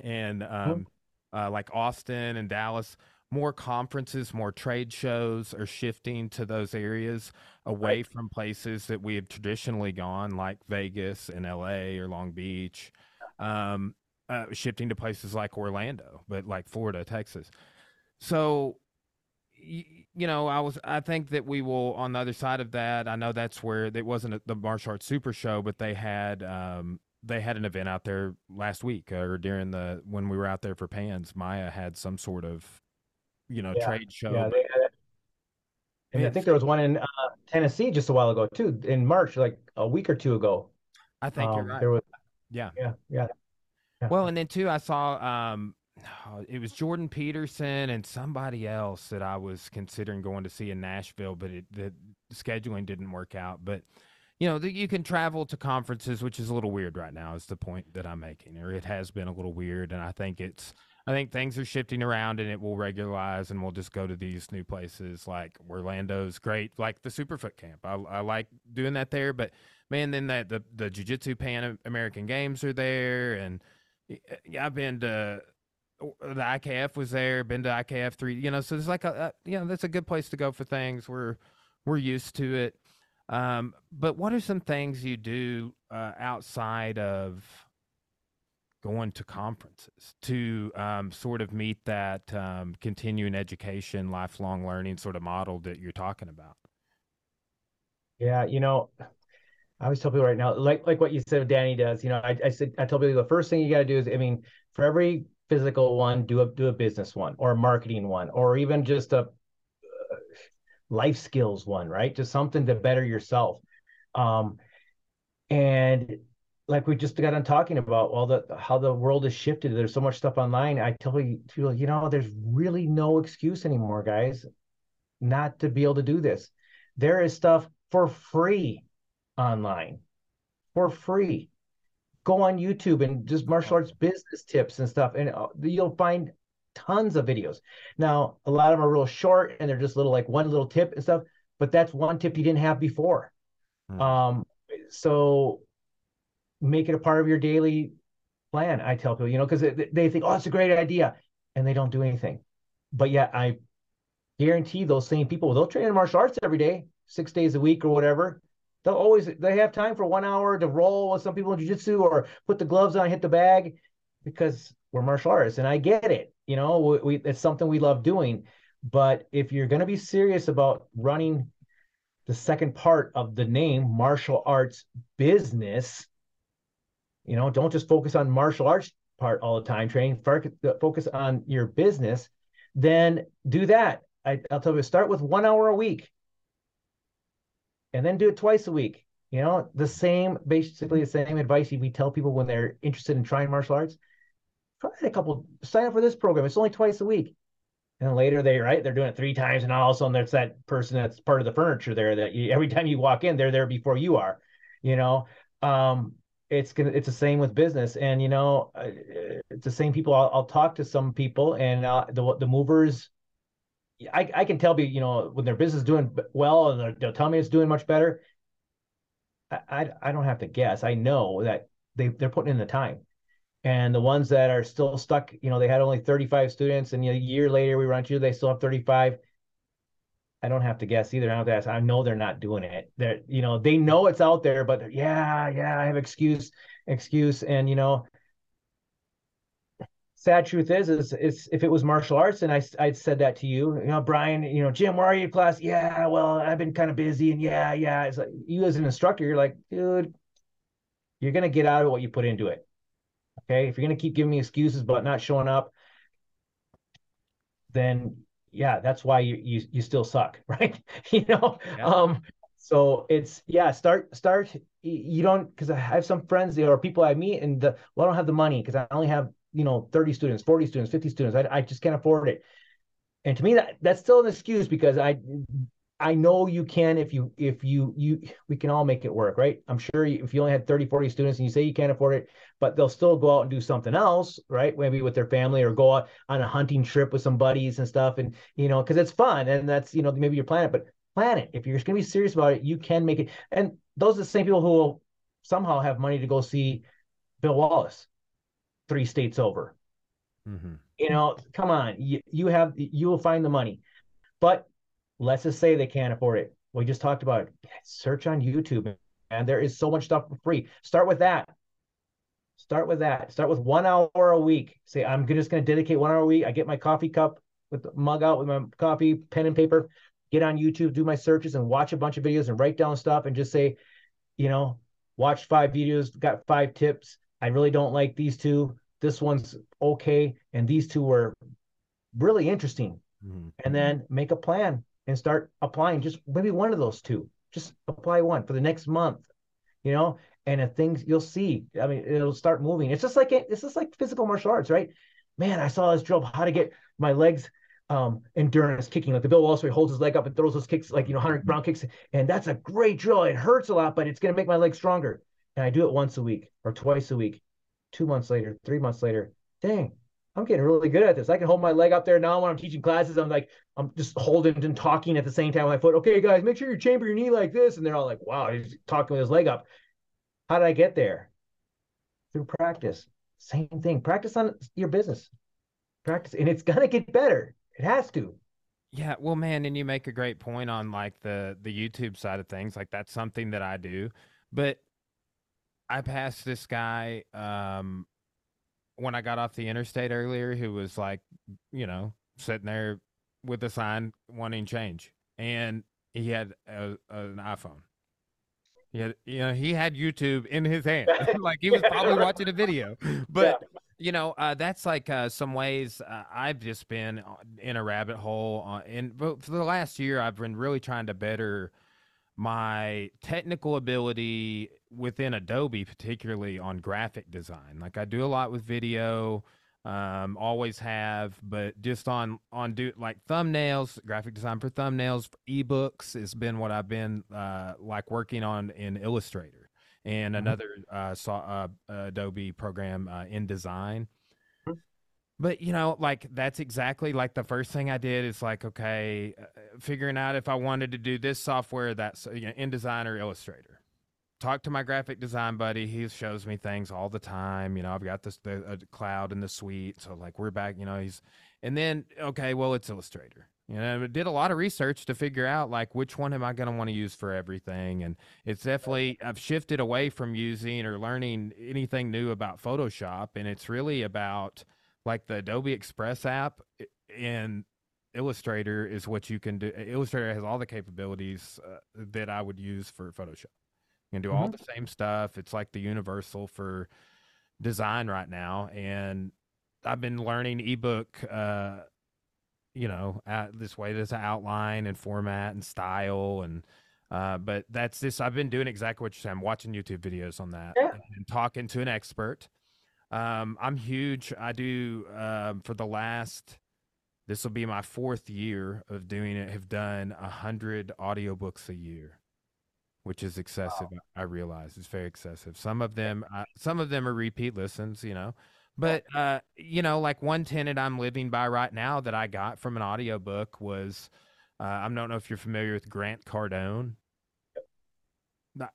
and um uh, like austin and dallas more conferences, more trade shows are shifting to those areas away right. from places that we have traditionally gone, like Vegas and LA or Long Beach, um, uh, shifting to places like Orlando, but like Florida, Texas. So, you, you know, I was, I think that we will on the other side of that. I know that's where it wasn't a, the martial arts super show, but they had, um, they had an event out there last week or during the when we were out there for pans maya had some sort of you know, yeah. trade show. Yeah, they And I think there was one in uh, Tennessee just a while ago too, in March, like a week or two ago. I think um, you're right. There was, yeah, yeah, yeah, yeah. Well, and then too, I saw um, it was Jordan Peterson and somebody else that I was considering going to see in Nashville, but it, the scheduling didn't work out. But you know, the, you can travel to conferences, which is a little weird right now. Is the point that I'm making, or it has been a little weird, and I think it's I think things are shifting around and it will regularize and we'll just go to these new places like Orlando's great, like the Superfoot camp. I, I like doing that there, but man, then that the, the Jiu Jitsu Pan American Games are there. And yeah, I've been to the IKF was there, been to IKF three, you know, so it's like a, a, you know, that's a good place to go for things. We're, we're used to it. Um, but what are some things you do uh, outside of going to conferences to um, sort of meet that um, continuing education, lifelong learning sort of model that you're talking about? Yeah, you know, I always tell people right now, like like what you said, Danny does. You know, I, I said I tell people the first thing you got to do is, I mean, for every physical one, do a do a business one or a marketing one, or even just a uh, life skills one, right? Just something to better yourself. Um, and like we just got on talking about all the how the world has shifted. There's so much stuff online. I tell people you know there's really no excuse anymore guys not to be able to do this. There is stuff for free online for free. Go on youtube and just martial arts business tips and stuff and uh, you'll find tons of videos. Now a lot of them are real short and they're just little like one little tip and stuff but that's one tip you didn't have before. Hmm. um so make it a part of your daily plan. I tell people, you know, because they think, oh, it's a great idea, and they don't do anything. But yet, I guarantee those same people, they'll train in martial arts every day, six days a week or whatever. They'll always they have time for one hour to roll with some people in jiu-jitsu or put the gloves on, hit the bag, because we're martial artists, and I get it. You know, we, we it's something we love doing. But if you're going to be serious about running the second part of the name martial arts business, you know, don't just focus on martial arts part all the time training, focus on your business, then do that. I, will tell you, start with one hour a week and then do it twice a week. You know, the same, basically the same advice we tell people when they're interested in trying martial arts. Try a couple, sign up for this program. It's only twice a week. And later they, right, they're doing it three times. And all of a sudden there's that person that's part of the furniture there that you, every time you walk in, they're there before you are, you know. Um, it's gonna it's the same with business. And you know it's the same people. I'll, I'll talk to some people and uh, the the movers I, I can tell you you know when their business is doing well and they'll tell me it's doing much better. I, I, I don't have to guess. I know that they they're putting in the time. And the ones that are still stuck you know they had only 35 students and a year later we run to they still have 35 I don't have to guess either. I don't have to ask. I know they're not doing it. They're, you know, they know it's out there, but yeah, yeah, I have excuse, excuse. And, you know, sad truth is, is, is if it was martial arts and I, I said that to you, you know, Brian, you know, Jim, where are you class? Yeah, well, I've been kind of busy and yeah, yeah. It's like you as an instructor, you're like, dude, you're going to get out of what you put into it. Okay. If you're going to keep giving me excuses but not showing up, then yeah, that's why you you you still suck, <laughs> right? you know, yeah. um, so it's yeah, start start. You don't because I have some friends or people I meet and the, well, I don't have the money because I only have you know 30 students, 40 students, 50 students. I I just can't afford it. And to me, that that's still an excuse because I I know you can if you if you you we can all make it work, right? I'm sure if you only had 30, 40 students and you say you can't afford it, but they'll still go out and do something else, right? Maybe with their family or go out on a hunting trip with some buddies and stuff, and you know, because it's fun and that's you know maybe your planet, but plan it. If you're just going to be serious about it, you can make it. And those are the same people who will somehow have money to go see Bill Wallace three states over. Mm-hmm. You know, come on, you, you have you will find the money, but let's just say they can't afford it. We just talked about it. Search on YouTube, and there is so much stuff for free. Start with that. Start with that. Start with one hour a week. Say, I'm just going to dedicate one hour a week. I get my coffee cup with the mug out with my coffee, pen and paper, get on YouTube, do my searches, and watch a bunch of videos and write down stuff and just say, you know, watch five videos, got five tips. I really don't like these two. This one's okay. And these two were really interesting. Mm-hmm. And then make a plan and start applying just maybe one of those two. Just apply one for the next month, you know, and if things you'll see, I mean, it'll start moving. It's just like it's just like physical martial arts, right? Man, I saw this drill how to get my legs um, endurance kicking. Like the Bill he holds his leg up and throws those kicks, like you know, 100 ground kicks, and that's a great drill. It hurts a lot, but it's going to make my legs stronger. And I do it once a week or twice a week. Two months later, three months later, dang, I'm getting really good at this. I can hold my leg up there now when I'm teaching classes. I'm like, I'm just holding and talking at the same time with my foot. Okay, guys, make sure you chamber your knee like this. And they're all like, wow, he's talking with his leg up. How did I get there? Through practice. Same thing. Practice on your business. Practice, and it's gonna get better. It has to. Yeah, well, man, and you make a great point on like the the YouTube side of things. Like that's something that I do, but I passed this guy um, when I got off the interstate earlier, who was like, you know, sitting there with a sign wanting change, and he had a, an iPhone. He had, you know, he had YouTube in his hand, <laughs> like he was probably watching a video, <laughs> but. Yeah you know, uh, that's like uh, some ways uh, I've just been in a rabbit hole. On, and for the last year, I've been really trying to better my technical ability within Adobe, particularly on graphic design. Like I do a lot with video, um, always have, but just on on do like thumbnails, graphic design for thumbnails, for ebooks has been what I've been uh, like working on in Illustrator and mm-hmm. another uh, saw, uh, Adobe program, uh, InDesign. But you know, like that's exactly like the first thing I did is like, okay, uh, figuring out if I wanted to do this software that's you know, InDesign or Illustrator. Talk to my graphic design buddy. He shows me things all the time. You know, I've got this the uh, cloud in the suite, so like we're back. You know, he's and then okay, well, it's Illustrator you know, did a lot of research to figure out like which one am I going to want to use for everything. And it's definitely, I've shifted away from using or learning anything new about Photoshop. And it's really about like the Adobe Express app in Illustrator is what you can do. Illustrator has all the capabilities uh, that I would use for Photoshop. You can do mm-hmm. all the same stuff. It's like the universal for design right now. And I've been learning ebook, uh, you know, at this way, there's an outline and format and style and. Uh, but that's this. I've been doing exactly what you're saying. I'm watching YouTube videos on that yeah. and talking to an expert. Um, I'm huge. I do um, for the last. This will be my fourth year of doing it. Have done a hundred audiobooks a year, which is excessive. Wow. I realize it's very excessive. Some of them, uh, some of them are repeat listens. You know, but uh, you know, like one tenant I'm living by right now that I got from an audiobook was uh, I don't know if you're familiar with Grant Cardone.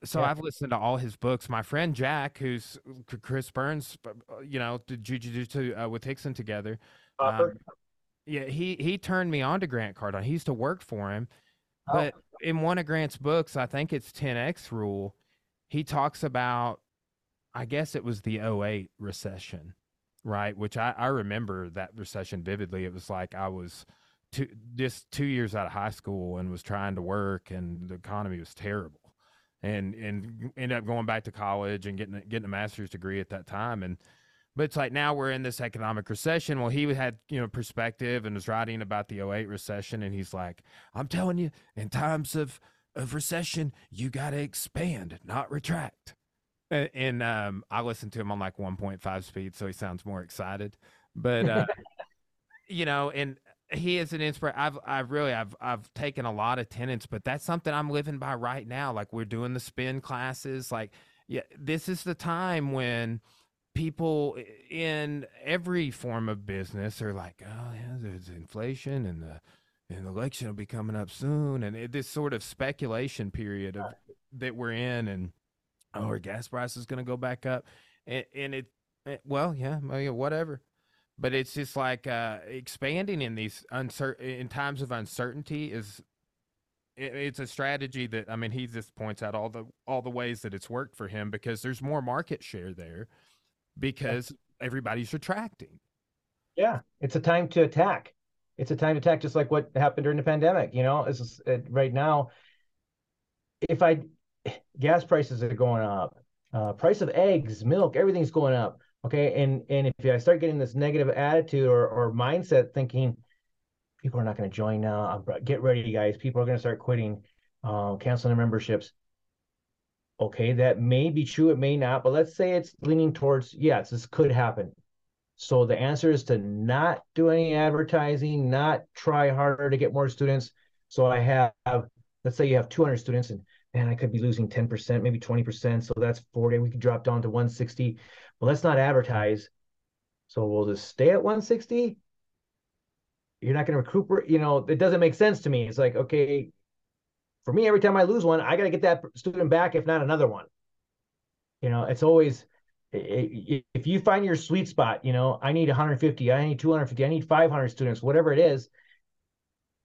So yeah. I've listened to all his books. My friend Jack, who's Chris Burns, uh, you know, did jujitsu uh, with Rickson together. Um, yeah, he he turned me on to Grant Cardone. He used to work for him, oh. but in one of Grant's books, I think it's 10x rule. He talks about, I guess it was the 08 recession, right? Which I, I remember that recession vividly. It was like I was two, just two years out of high school and was trying to work, and the economy was terrible. And and ended up going back to college and getting getting a master's degree at that time. And but it's like now we're in this economic recession. Well, he had you know perspective and was writing about the 08 recession, and he's like, I'm telling you, in times of of recession, you got to expand, not retract and um, I listened to him on like 1.5 speed, so he sounds more excited. But uh, <laughs> you know, and he is an inspiration. I've I've really I've I've taken a lot of tenants, but that's something I'm living by right now. Like we're doing the spin classes. Like yeah, this is the time when people in every form of business are like, oh yeah, there's inflation and the and the election will be coming up soon, and it, this sort of speculation period of that we're in, and oh, our gas price is going to go back up, and, and it, eh, it, well, yeah, whatever. But it's just like uh, expanding in these uncertain in times of uncertainty is it, it's a strategy that I mean he just points out all the all the ways that it's worked for him because there's more market share there because everybody's retracting. Yeah, it's a time to attack. It's a time to attack, just like what happened during the pandemic. You know, it's it, right now. If I gas prices are going up, uh, price of eggs, milk, everything's going up. Okay, and and if I start getting this negative attitude or or mindset, thinking people are not going to join now, get ready, guys. People are going to start quitting, uh, canceling their memberships. Okay, that may be true. It may not, but let's say it's leaning towards yes, this could happen. So the answer is to not do any advertising, not try harder to get more students. So I have, let's say you have 200 students and man, I could be losing 10%, maybe 20%. So that's 40. We could drop down to 160. But let's not advertise. So we'll just stay at 160. You're not going to recuperate. You know, it doesn't make sense to me. It's like, okay, for me, every time I lose one, I got to get that student back, if not another one. You know, it's always, if you find your sweet spot, you know, I need 150, I need 250, I need 500 students, whatever it is,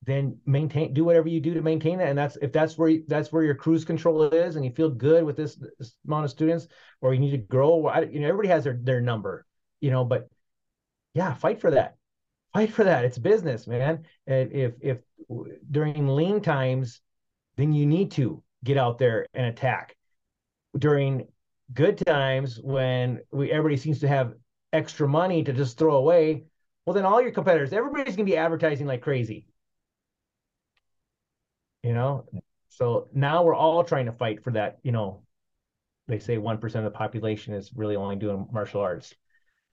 then maintain, do whatever you do to maintain that. And that's if that's where you, that's where your cruise control is, and you feel good with this, this amount of students, or you need to grow. I, you know, everybody has their their number, you know, but yeah, fight for that, fight for that. It's business, man. And if if during lean times, then you need to get out there and attack. During good times when we everybody seems to have extra money to just throw away, well then all your competitors, everybody's gonna be advertising like crazy. You know, so now we're all trying to fight for that. You know, they say one percent of the population is really only doing martial arts.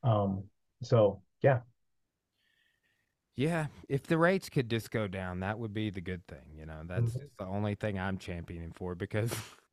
Um, so yeah. Yeah, if the rates could just go down, that would be the good thing. You know, that's mm-hmm. the only thing I'm championing for because <laughs>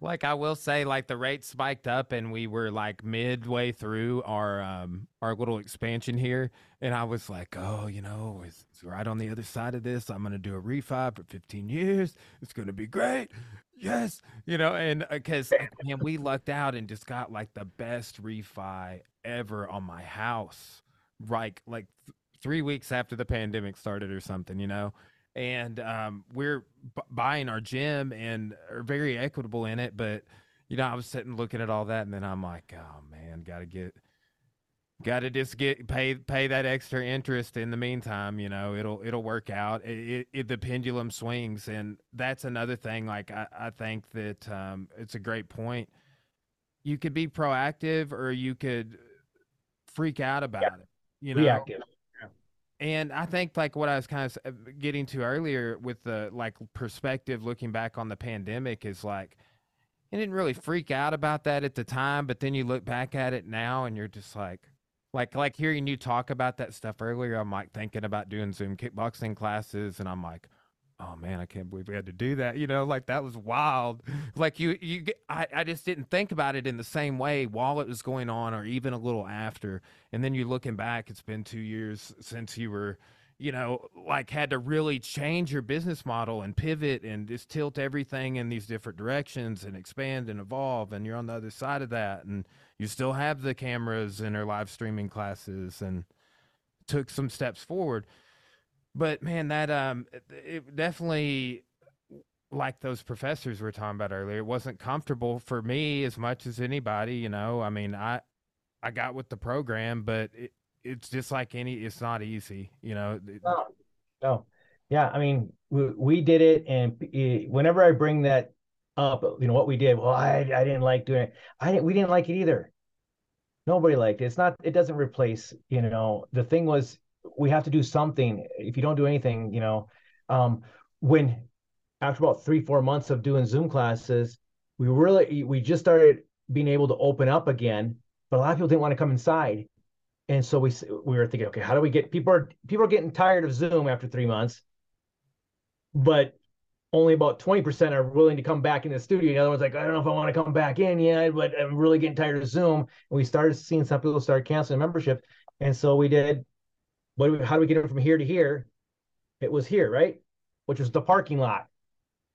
like I will say, like the rate spiked up, and we were like midway through our um our little expansion here, and I was like, oh, you know, it's, it's right on the other side of this. I'm gonna do a refi for 15 years. It's gonna be great. Yes, you know, and because uh, man, we lucked out and just got like the best refi ever on my house, right? Like th- three weeks after the pandemic started or something, you know and um, we're b- buying our gym and are very equitable in it. But you know, I was sitting looking at all that, and then I'm like, oh man, got to get, got to just get pay pay that extra interest. In the meantime, you know, it'll it'll work out. It, it, it the pendulum swings, and that's another thing. Like I, I think that um, it's a great point. You could be proactive, or you could freak out about yeah. it. You know, reactive and I think like what I was kind of uh, getting to earlier with the like perspective looking back on the pandemic is like I didn't really freak out about that at the time, but then you look back at it now and you're just like like like hearing you talk about that stuff earlier, I'm like thinking about doing Zoom kickboxing classes and I'm like, oh man, I can't believe we had to do that. You know, like that was wild. Like you, you, I, I just didn't think about it in the same way while it was going on, or even a little after. And then you're looking back, it's been two years since you were, you know, like had to really change your business model and pivot and just tilt everything in these different directions and expand and evolve. And you're on the other side of that, and you still have the cameras and our live streaming classes and took some steps forward but man, that um, it definitely like those professors we were talking about earlier. It wasn't comfortable for me as much as anybody. You know, I mean, I I got with the program, but it, it's just like any. It's not easy. You know. No, no. Yeah, I mean, we, we did it, and eh, whenever I bring that up, you know what we did. Well, I I didn't like doing it. I didn't. We didn't like it either. Nobody liked it. It's not. It doesn't replace. You know, the thing was we have to do something. If you don't do anything, you know, um, when after about three, four months of doing Zoom classes, we really we just started being able to open up again, but a lot of people didn't want to come inside. And so we we were thinking, okay, how do we get people are people are getting tired of Zoom after three months, but only about 20% are willing to come back in the studio. The other one's like, I don't know if I want to come back in yet, but I'm really getting tired of Zoom. And we started seeing some people start canceling membership. And so we did what how do we get it from here to here? It was here, right? Which was the parking lot.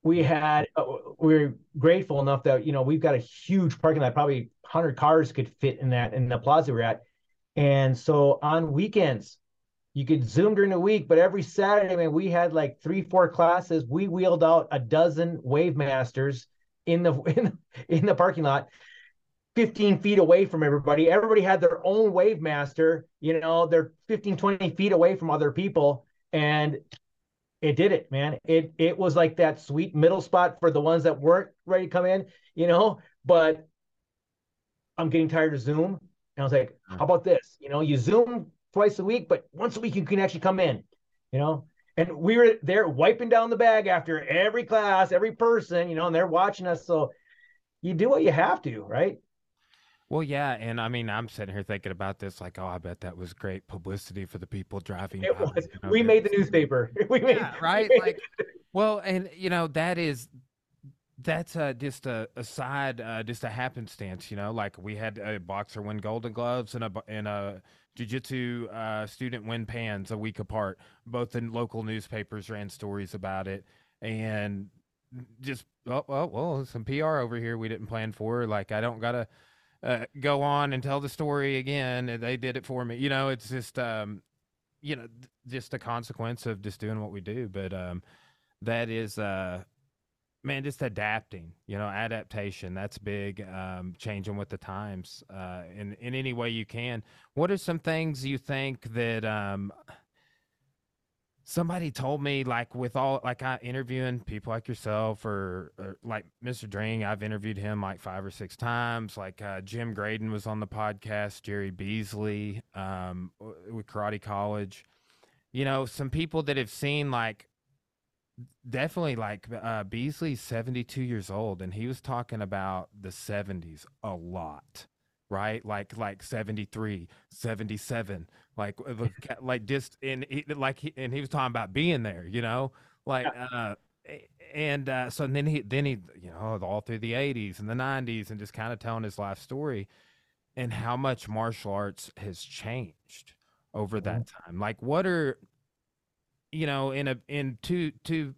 We had uh, we are grateful enough that you know we've got a huge parking lot, probably 100 cars could fit in that in the plaza we're at. And so on weekends, you could Zoom during the week, but every Saturday, man, we had like three, four classes. We wheeled out a dozen wave masters in the <laughs> in, in the parking lot 15 feet away from everybody. Everybody had their own wave master, you know, they're 15, 20 feet away from other people. And it did it, man. It it was like that sweet middle spot for the ones that weren't ready to come in, you know. But I'm getting tired of Zoom. And I was like, how about this? You know, you Zoom twice a week, but once a week you can actually come in, you know. And we were there wiping down the bag after every class, every person, you know, and they're watching us. So you do what you have to, right? Well, yeah, and I mean, I'm sitting here thinking about this, like, oh, I bet that was great publicity for the people driving. It by, was. You know, we made the newspaper. <laughs> we made, yeah, <laughs> right. Like, well, and you know, that is that's uh, just a, a side, uh, just a happenstance. You know, like we had a boxer win Golden Gloves and a and a jiu-jitsu uh, student win pans a week apart. Both in local newspapers ran stories about it, and just oh, oh well, some PR over here we didn't plan for. Like, I don't gotta uh, go on and tell the story again. They did it for me. You know, it's just, um, you know, just a consequence of just doing what we do. But um, that is, uh, man, just adapting. You know, adaptation. That's big. Um, changing with the times uh, in in any way you can. What are some things you think that um, somebody told me like with all like I interviewing people like yourself or, or like Mr. Dring, I've interviewed him like five or six times. Like uh, Jim Graydon was on the podcast, Jerry Beasley um, with Karate College. You know, some people that have seen like definitely like uh, Beasley's 72 years old and he was talking about the 70s a lot right like like 73 77 like <laughs> like just in like he, and he was talking about being there you know like uh and uh so then he then he you know all through the 80s and the 90s and just kind of telling his life story and how much martial arts has changed over that mm-hmm. time like what are you know in a in two two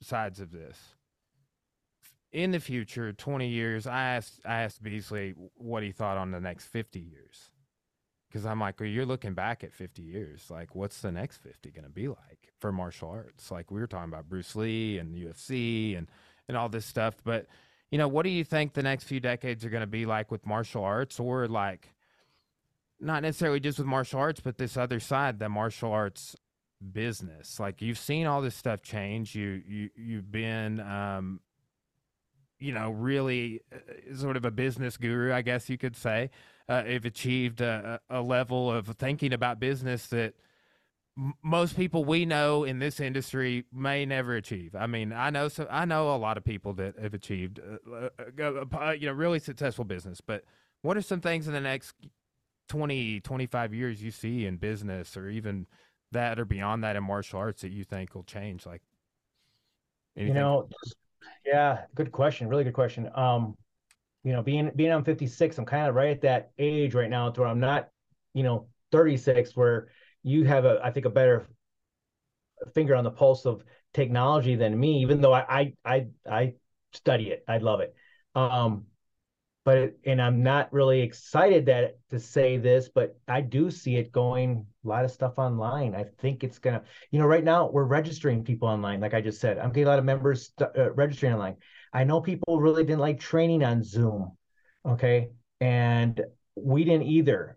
sides of this in the future, 20 years, I asked I asked Beasley what he thought on the next 50 years. Because I'm like, well, you're looking back at 50 years. Like, what's the next 50 going to be like for martial arts? Like, we were talking about Bruce Lee and UFC and, and all this stuff. But, you know, what do you think the next few decades are going to be like with martial arts or like, not necessarily just with martial arts, but this other side, the martial arts business? Like, you've seen all this stuff change. You, you, you've been, um, you know, really uh, sort of a business guru, I guess you could say. Uh, have achieved a, a, level of thinking about business that m- most people we know in this industry may never achieve. I mean, I know so I know a lot of people that have achieved, uh, uh, uh you know, really successful business. But what are some things in the next 20, 25 years you see in business, or even that, or beyond that in martial arts that you think will change? Like, anything? you know, yeah, good question. Really good question. Um, you know, being being on 56, I'm kind of right at that age right now to where I'm not, you know, 36, where you have a, I think, a better finger on the pulse of technology than me, even though I I I, I study it. I love it. Um, but and I'm not really excited that to say this, but I do see it going a lot of stuff online. I think it's gonna, you know, right now we're registering people online, like I just said. I'm getting a lot of members uh, registering online. I know people really didn't like training on Zoom, okay, and we didn't either.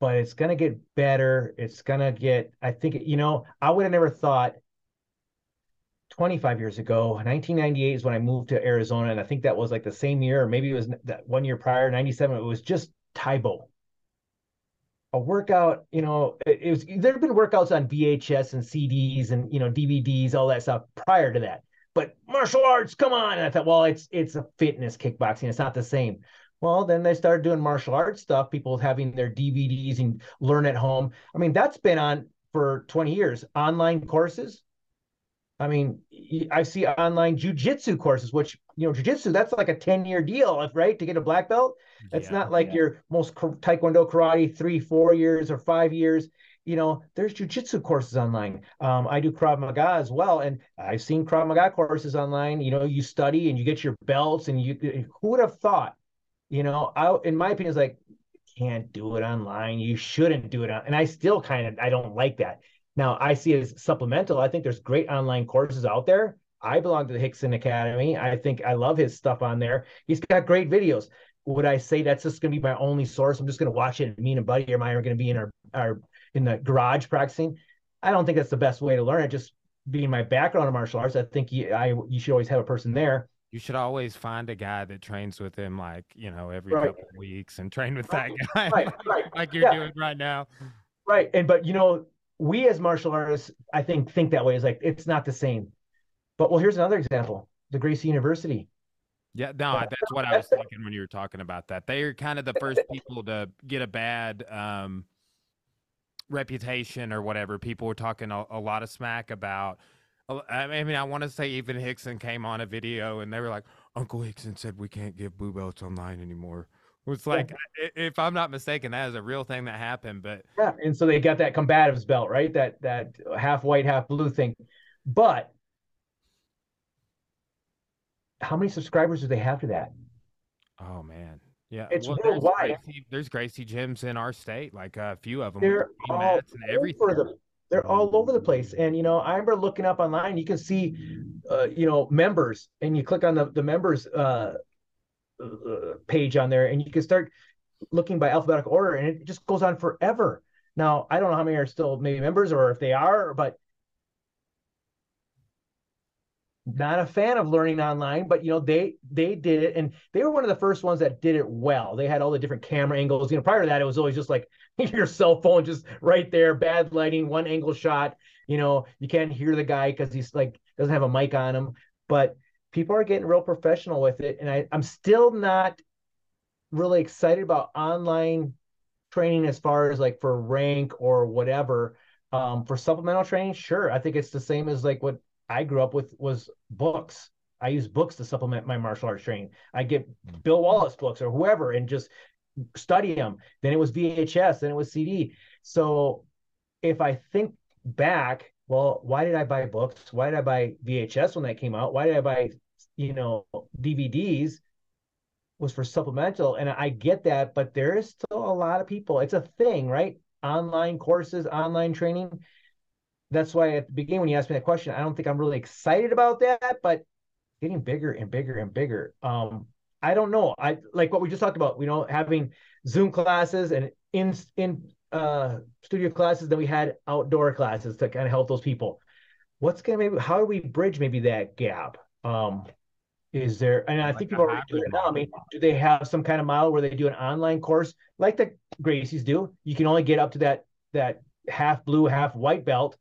But it's gonna get better. It's gonna get. I think you know. I would have never thought 25 years ago 1998 is when i moved to arizona and i think that was like the same year or maybe it was that one year prior 97 it was just Tae Bo a workout you know it, it was there have been workouts on vhs and cds and you know dvds all that stuff prior to that but martial arts come on and i thought well it's it's a fitness kickboxing it's not the same well then they started doing martial arts stuff people having their dvds and learn at home i mean that's been on for 20 years online courses I mean, I see online jujitsu courses, which you know, jujitsu that's like a ten year deal, right, to get a black belt. That's yeah, not like yeah. your most taekwondo karate three, four years or five years. You know, there's jujitsu courses online. Um, I do Krav Maga as well, and I've seen Krav Maga courses online. You know, you study and you get your belts, and you who would have thought? You know, I, in my opinion, is like can't do it online. You shouldn't do it on. And I still kind of I don't like that. Now I see it as supplemental. I think there's great online courses out there. I belong to the Rickson Academy. I think I love his stuff on there. He's got great videos. Would I say that's just going to be my only source? I'm just going to watch it. Me and a Buddy or mine are going to be in our, our in the garage practicing. I don't think that's the best way to learn it. Just being my background in martial arts, I think you, I you should always have a person there. You should always find a guy that trains with him, like you know, every right. couple of weeks, and train with right. that guy, right. like, <laughs> like you're yeah. doing right now. Right, and but you know, we as martial artists, I think, think that way. Is like it's not the same. But well, here's another example: the Gracie University. Yeah, no, that's what I was thinking when you were talking about that. They are kind of the first people to get a bad um, reputation or whatever. People were talking a, a lot of smack about. I mean, I want to say even Rickson came on a video and they were like, Uncle Rickson said we can't give blue belts online anymore. It's like, yeah. if I'm not mistaken, that is a real thing that happened. But yeah, and so they got that combatives belt, right? That that half white, half blue thing. But how many subscribers do they have to that? Oh man, yeah, it's well, worldwide. There's Gracie, there's Gracie gyms in our state, like a few of them. They're all and everything. The, they're all over the place, and you know, I remember looking up online. You can see, uh, you know, members, and you click on the the members uh, uh, page on there, and you can start looking by alphabetical order, and it just goes on forever. Now, I don't know how many are still maybe members, or if they are, but not a fan of learning online, but you know they they did it, and they were one of the first ones that did it well. They had all the different camera angles. You know, prior to that, it was always just like <laughs> your cell phone just right there, bad lighting, one angle shot. You know, you can't hear the guy because he's like doesn't have a mic on him. But people are getting real professional with it, and I, I'm still not really excited about online training as far as like for rank or whatever. Um, for supplemental training, sure, I think it's the same as like what I grew up with was books. I use books to supplement my martial arts training. I get mm. Bill Wallace books or whoever and just study them. Then it was VHS, then it was CD. So if I think back, well, why did I buy books? Why did I buy VHS when that came out? Why did I buy, you know, DVDs? Was for supplemental. And I get that, but there is still a lot of people. It's a thing, right? Online courses, online training that's why at the beginning when you asked me that question, I don't think I'm really excited about that, but getting bigger and bigger and bigger. Um, I don't know. I like what we just talked about. You know, having Zoom classes and in in uh, studio classes. Then we had outdoor classes to kind of help those people. What's gonna maybe how do we bridge maybe that gap? Um, is there? And I like think people are doing it now. I mean, do they have some kind of model where they do an online course like the Gracies do? You can only get up to that that half blue, half white belt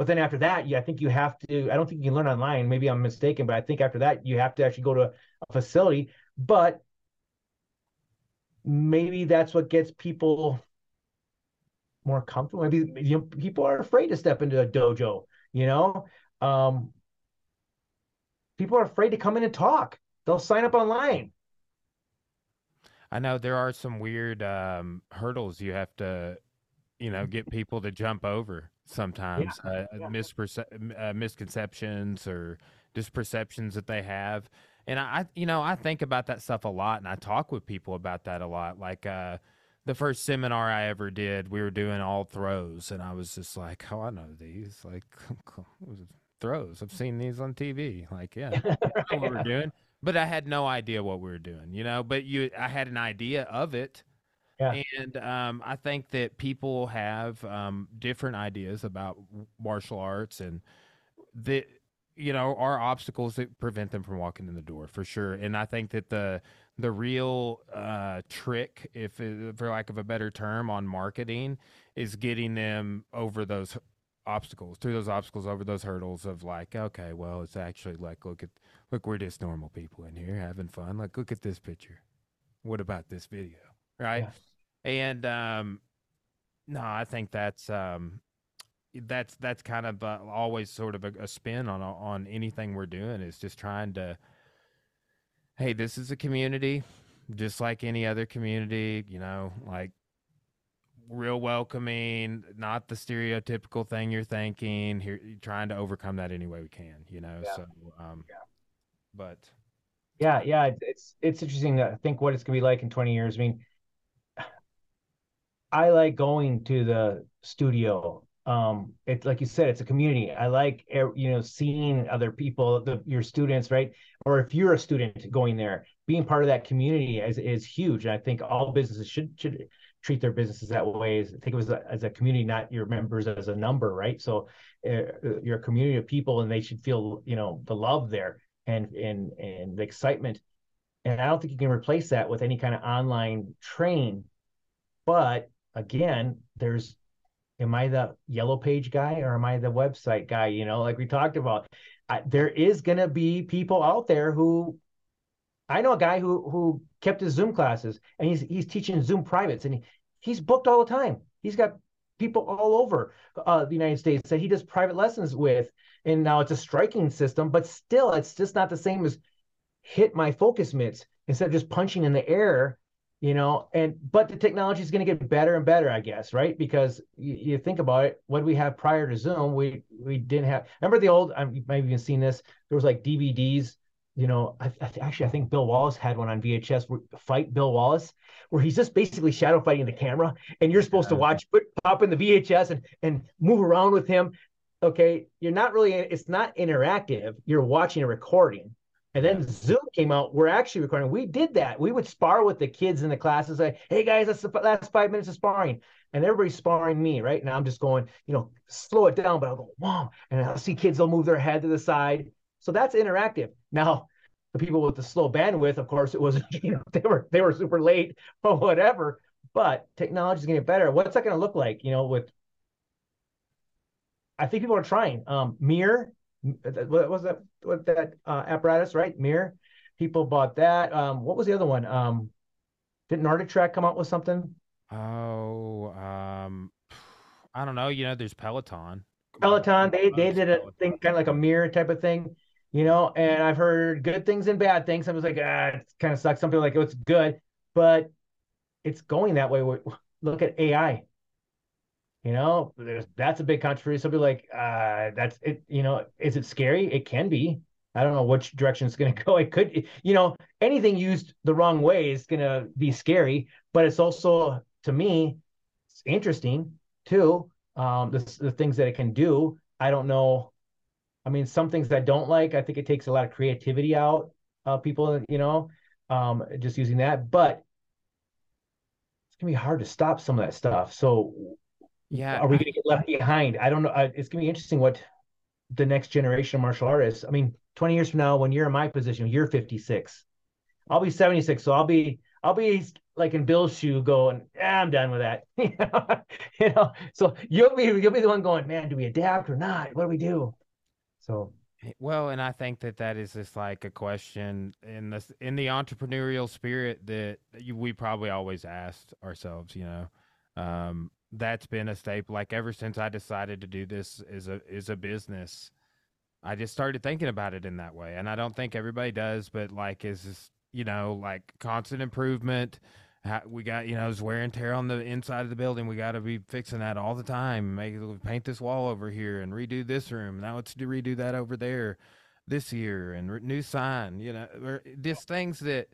but then after that, yeah, I think you have to. I don't think you can learn online. Maybe I'm mistaken, but I think after that you have to actually go to a facility. But maybe that's what gets people more comfortable. Maybe you know, people are afraid to step into a dojo. You know, um, people are afraid to come in and talk. They'll sign up online. I know there are some weird um, hurdles you have to, you know, get people to jump over sometimes yeah. Uh, yeah. Misperce- uh, misconceptions or just perceptions that they have. And I, you know i think about that stuff a lot and i talk with people about that a lot. Like uh, the first seminar i ever did we were doing all throws and i was just like oh i know these. Like throws? I've seen these on tv like yeah <laughs> what we're doing but i had no idea what we were doing you know? But you i had an idea of it yeah. And um, I think that people have um, different ideas about martial arts and the you know are obstacles that prevent them from walking in the door for sure. And I think that the the real uh, trick, if it, for lack of a better term, on marketing is getting them over those obstacles through those obstacles over those hurdles of like okay well it's actually like look at look we're just normal people in here having fun like look at this picture what about this video right yeah. And um, no, I think that's um, that's that's kind of uh, always sort of a, a spin on on anything we're doing is just trying to. Hey, this is a community, just like any other community. You know, like real welcoming, not the stereotypical thing you're thinking. Here, trying to overcome that any way we can. You know, yeah. so um, yeah. but yeah, yeah, it's it's interesting to think what it's gonna be like in 20 years. I mean, I like going to the studio. Um, it's like you said, it's a community. I like you know seeing other people, the, your students, right? Or if you're a student going there, being part of that community is is huge. And I think all businesses should should treat their businesses that way. I think it as a, as a community, not your members as a number, right? So uh, you're a community of people, and they should feel you know the love there and and and the excitement. And I don't think you can replace that with any kind of online train. But again, there's am I the yellow page guy or am I the website guy? You know, like we talked about, I, there is going to be people out there who I know a guy who who kept his Zoom classes and he's he's teaching Zoom privates and he, he's booked all the time. He's got people all over uh, the United States that he does private lessons with. And now it's a striking system, but still, it's just not the same as hit my focus mitts instead of just punching in the air you know and but the technology is going to get better and better i guess right? Because you, you, think about it what we have prior to zoom we we didn't have remember the old i you might have even seen this there was like dvds you know I, I, actually i think bill wallace had one on vhs fight bill wallace where he's just basically shadow fighting the camera and you're supposed yeah. to watch put pop in the vhs and and move around with him okay? You're not really it's not interactive you're watching a recording and then Zoom came out. We're actually recording. We did that. We would spar with the kids in the classes. Say, "Hey guys, that's the last five minutes of sparring," and everybody's sparring me, right? now. I'm just going, you know, slow it down. But I'll go, "Wow!" And I'll see kids. They'll move their head to the side. So that's interactive. Now, the people with the slow bandwidth, of course, it was <laughs> you know they were they were super late or whatever. But technology is getting better. What's that going to look like? You know, with I think people are trying. Um, mirror what was that what that uh, apparatus right? Mirror? People bought that. Um what was the other one? Um didn't NordicTrack come out with something? Oh um i don't know. You know there's peloton. Peloton they they did a thing kind of like a mirror type of thing you know and i've heard good things and bad things. I was like ah it kind of sucks. Some people like oh, it's good but it's going that way look at ai you know, there's that's a big controversy. Some people like, uh, that's it. You know, is it scary? It can be. I don't know which direction it's going <laughs> to go. It could, you know, anything used the wrong way is going to be scary, but it's also, to me, it's interesting too. Um, the, the things that it can do. I don't know. I mean, some things that I don't like, I think it takes a lot of creativity out of people, you know, um, just using that. But it's going to be hard to stop some of that stuff. So yeah. Are we going to get left behind? I don't know. It's going to be interesting what the next generation of martial artists. I mean, 20 years from now, when you're in my position, you're 56. I'll be 76. So I'll be, I'll be like in Bill's shoe going, ah, I'm done with that. <laughs> you know, so you'll be, you'll be the one going, man, do we adapt or not? What do we do? So well, and I think that that is just like a question in the in the entrepreneurial spirit that you, we probably always asked ourselves. You know, um, that's been a staple. Like ever since I decided to do this is a is a business, I just started thinking about it in that way. And I don't think everybody does, but like is this, you know like constant improvement. We got you know there's wear and tear on the inside of the building. We got to be fixing that all the time. Make paint this wall over here and redo this room. Now let's do redo that over there this year and re- new sign. You know, just things that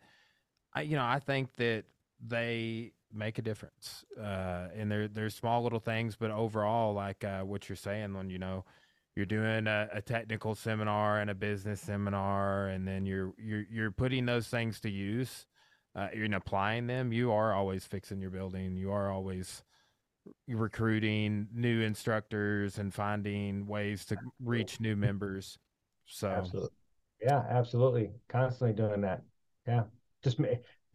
I you know I think that they make a difference. Uh, and they're they're small little things, but overall, like uh, what you're saying, when you know you're doing a, a, technical seminar and a business seminar, and then you're you're you're putting those things to use, uh, you're applying them. You are always fixing your building. You are always recruiting new instructors and finding ways to reach new members. So, absolutely. yeah, absolutely, constantly doing that. Yeah, just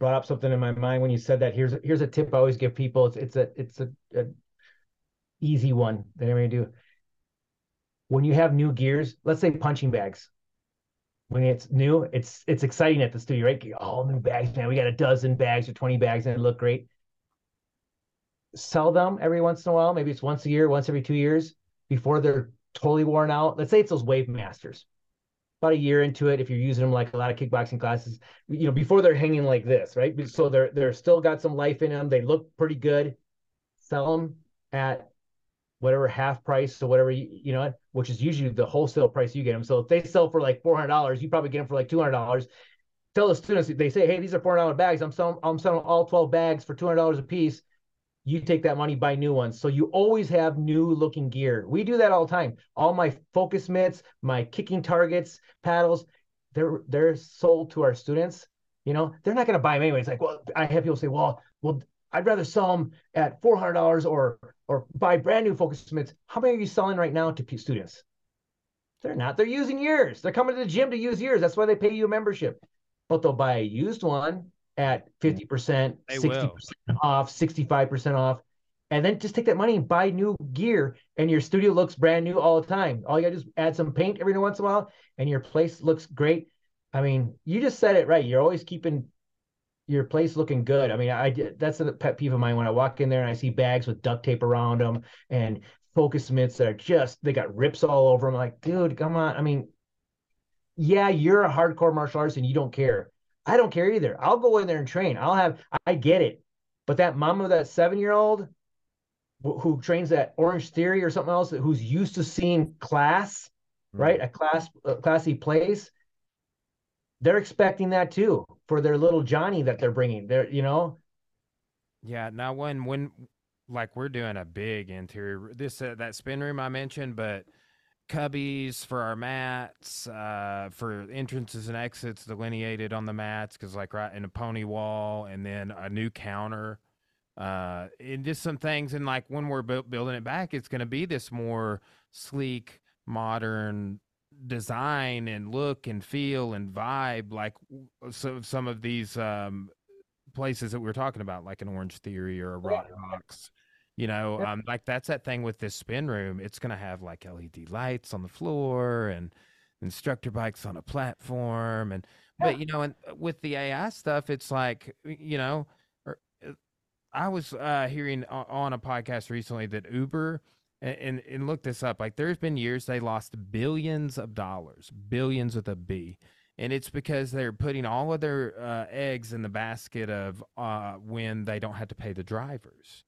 brought up something in my mind when you said that. Here's here's a tip I always give people. It's it's a it's a, a easy one that I'm gonna do. When you have new gears, let's say punching bags. When it's new, it's it's exciting at the studio, right? All new bags, man. We got a dozen bags or 20 bags and they look great. Sell them every once in a while. Maybe it's once a year, once every two years before they're totally worn out. Let's say it's those Wave Masters about a year into it if you're using them like a lot of kickboxing classes you know before they're hanging like this right? So they're they're still got some life in them they look pretty good. Sell them at whatever half price or whatever you, you know which is usually the wholesale price you get them so if they sell for like $400 you probably get them for like $200 tell the students they say hey these are $400 bags. I'm selling i'm selling all 12 bags for $200 a piece you take that money, buy new ones. So you always have new looking gear. We do that all the time. All my focus mitts, my kicking targets, paddles, they're they're sold to our students. You know, they're not going to buy them anyway. It's like, well, I have people say, well, well, I'd rather sell them at four hundred dollars or or buy brand new focus mitts. How many are you selling right now to students? They're not. They're using yours. They're coming to the gym to use yours. That's why they pay you a membership. But they'll buy a used one at mm. 50%, 60% off, 65% off. And then just take that money and buy new gear, and your studio looks brand new all the time. All you gotta do is add some paint every once in a while, and your place looks great. I mean, you just said it right. You're always keeping your place looking good. I mean, I that's a pet peeve of mine when I walk in there and I see bags with duct tape around them and focus mitts that are just they got rips all over them. I'm like, dude, come on. I mean, yeah, you're a hardcore martial artist and you don't care. I don't care either. I'll go in there and train. I'll have, I get it. But that mom of that seven year old who trains that Orange Theory or something else, who's used to seeing class, mm-hmm. right? A class, a classy place. They're expecting that too for their little Johnny that they're bringing. They're, you know. Yeah. Now, when when like we're doing a big interior, this uh, that spin room I mentioned, but cubbies for our mats, uh, for entrances and exits delineated on the mats, because like right in a pony wall, and then a new counter, uh, and just some things. And like when we're bu- building it back, it's going to be this more sleek, modern design and look and feel and vibe, like so some of these um, places that we are talking about, like an Orange Theory or a Rock Box. You know, um, like that's that thing with this spin room. It's going to have like LED lights on the floor and instructor bikes on a platform. And, but, you know, and uh, with the AI stuff, it's like, you know, er, uh, I was uh, hearing on a podcast recently that Uber, and, and, and look this up, like there's been years they lost billions of dollars, billions with a B and it's because they're putting all of their uh, eggs in the basket of uh, when they don't have to pay the drivers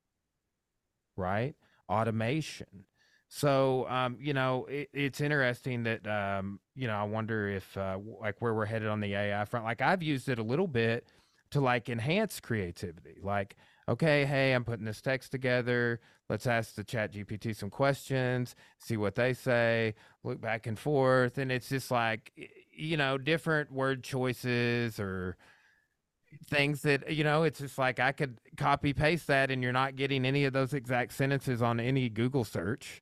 right? Automation. So, um, you know, it, it's interesting that, um, you know, I wonder if, uh, like, where we're headed on the AI front. Like, I've used it a little bit to, like, enhance creativity. Like, okay, hey, I'm putting this text together. Let's ask the ChatGPT some questions, see what they say, look back and forth. And it's just like, you know, different word choices or, things that you know it's just like i could copy paste that and you're not getting any of those exact sentences on any google search.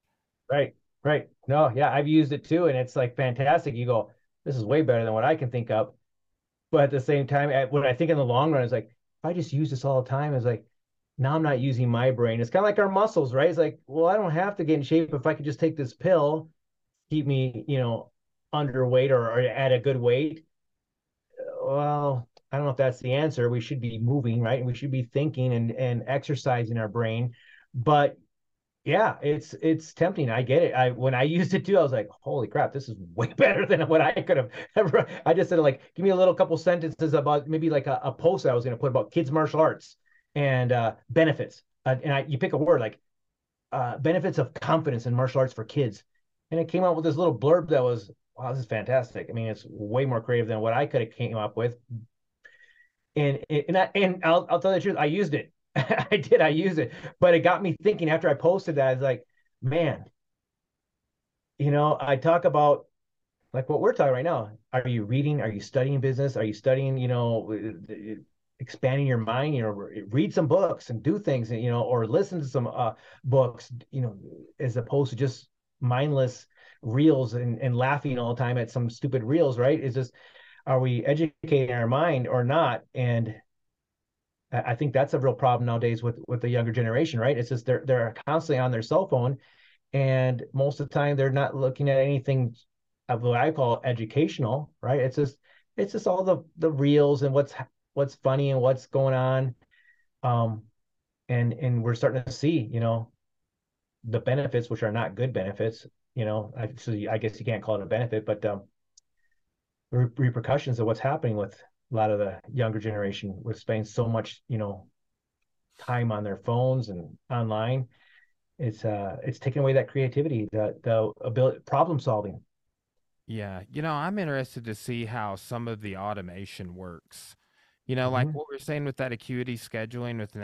Right right. No yeah i've used it too and it's like fantastic. You go this is way better than what i can think up. But at the same time when i think in the long run it's like if i just use this all the time it's like now i'm not using my brain. It's kind of like our muscles right? It's like well i don't have to get in shape if i could just take this pill keep me you know underweight or, or at a good weight. Well I don't know if that's the answer. We should be moving, right? We should be thinking and and exercising our brain. But yeah, it's it's tempting. I get it. I when I <laughs> used it too, I was like, holy crap, this is way <laughs> better than what I could have <laughs> ever. I just said like, give me a little couple sentences about maybe like a, a post I was going to put about kids martial arts and uh, benefits. Uh, and I, you pick a word like uh, benefits of confidence in martial arts for kids, and it came out with this little blurb that was wow, this is fantastic. I mean, it's way more creative than what I could have came up with, and and I, and I'll I'll tell you the truth, I used it. <laughs> I did, I used it, but it got me thinking. After I posted that, I was like, man, you know, I talk about like what we're talking right now. Are you reading? Are you studying business? Are you studying? You know, expanding your mind. You know, read some books and do things. And, You know, or listen to some uh, books. You know, as opposed to just mindless reels and, and laughing all the time at some stupid reels. Right? Is just are we educating our mind or not? And I think that's a real problem nowadays with with the younger generation, right? It's just they're they're constantly on their cell phone, and most of the time they're not looking at anything of what I call educational, right? It's just it's just all the the reels and what's what's funny and what's going on, um, and and we're starting to see, you know, the benefits, which are not good benefits, you know. I, so I guess you can't call it a benefit, but um, re- repercussions of what's happening with a lot of the younger generation with spending so much, you know, time on their phones and online. It's uh it's taking away that creativity, the the ability problem solving. Yeah, you know, I'm interested to see how some of the automation works. You know, mm-hmm. like what we're saying with that acuity scheduling with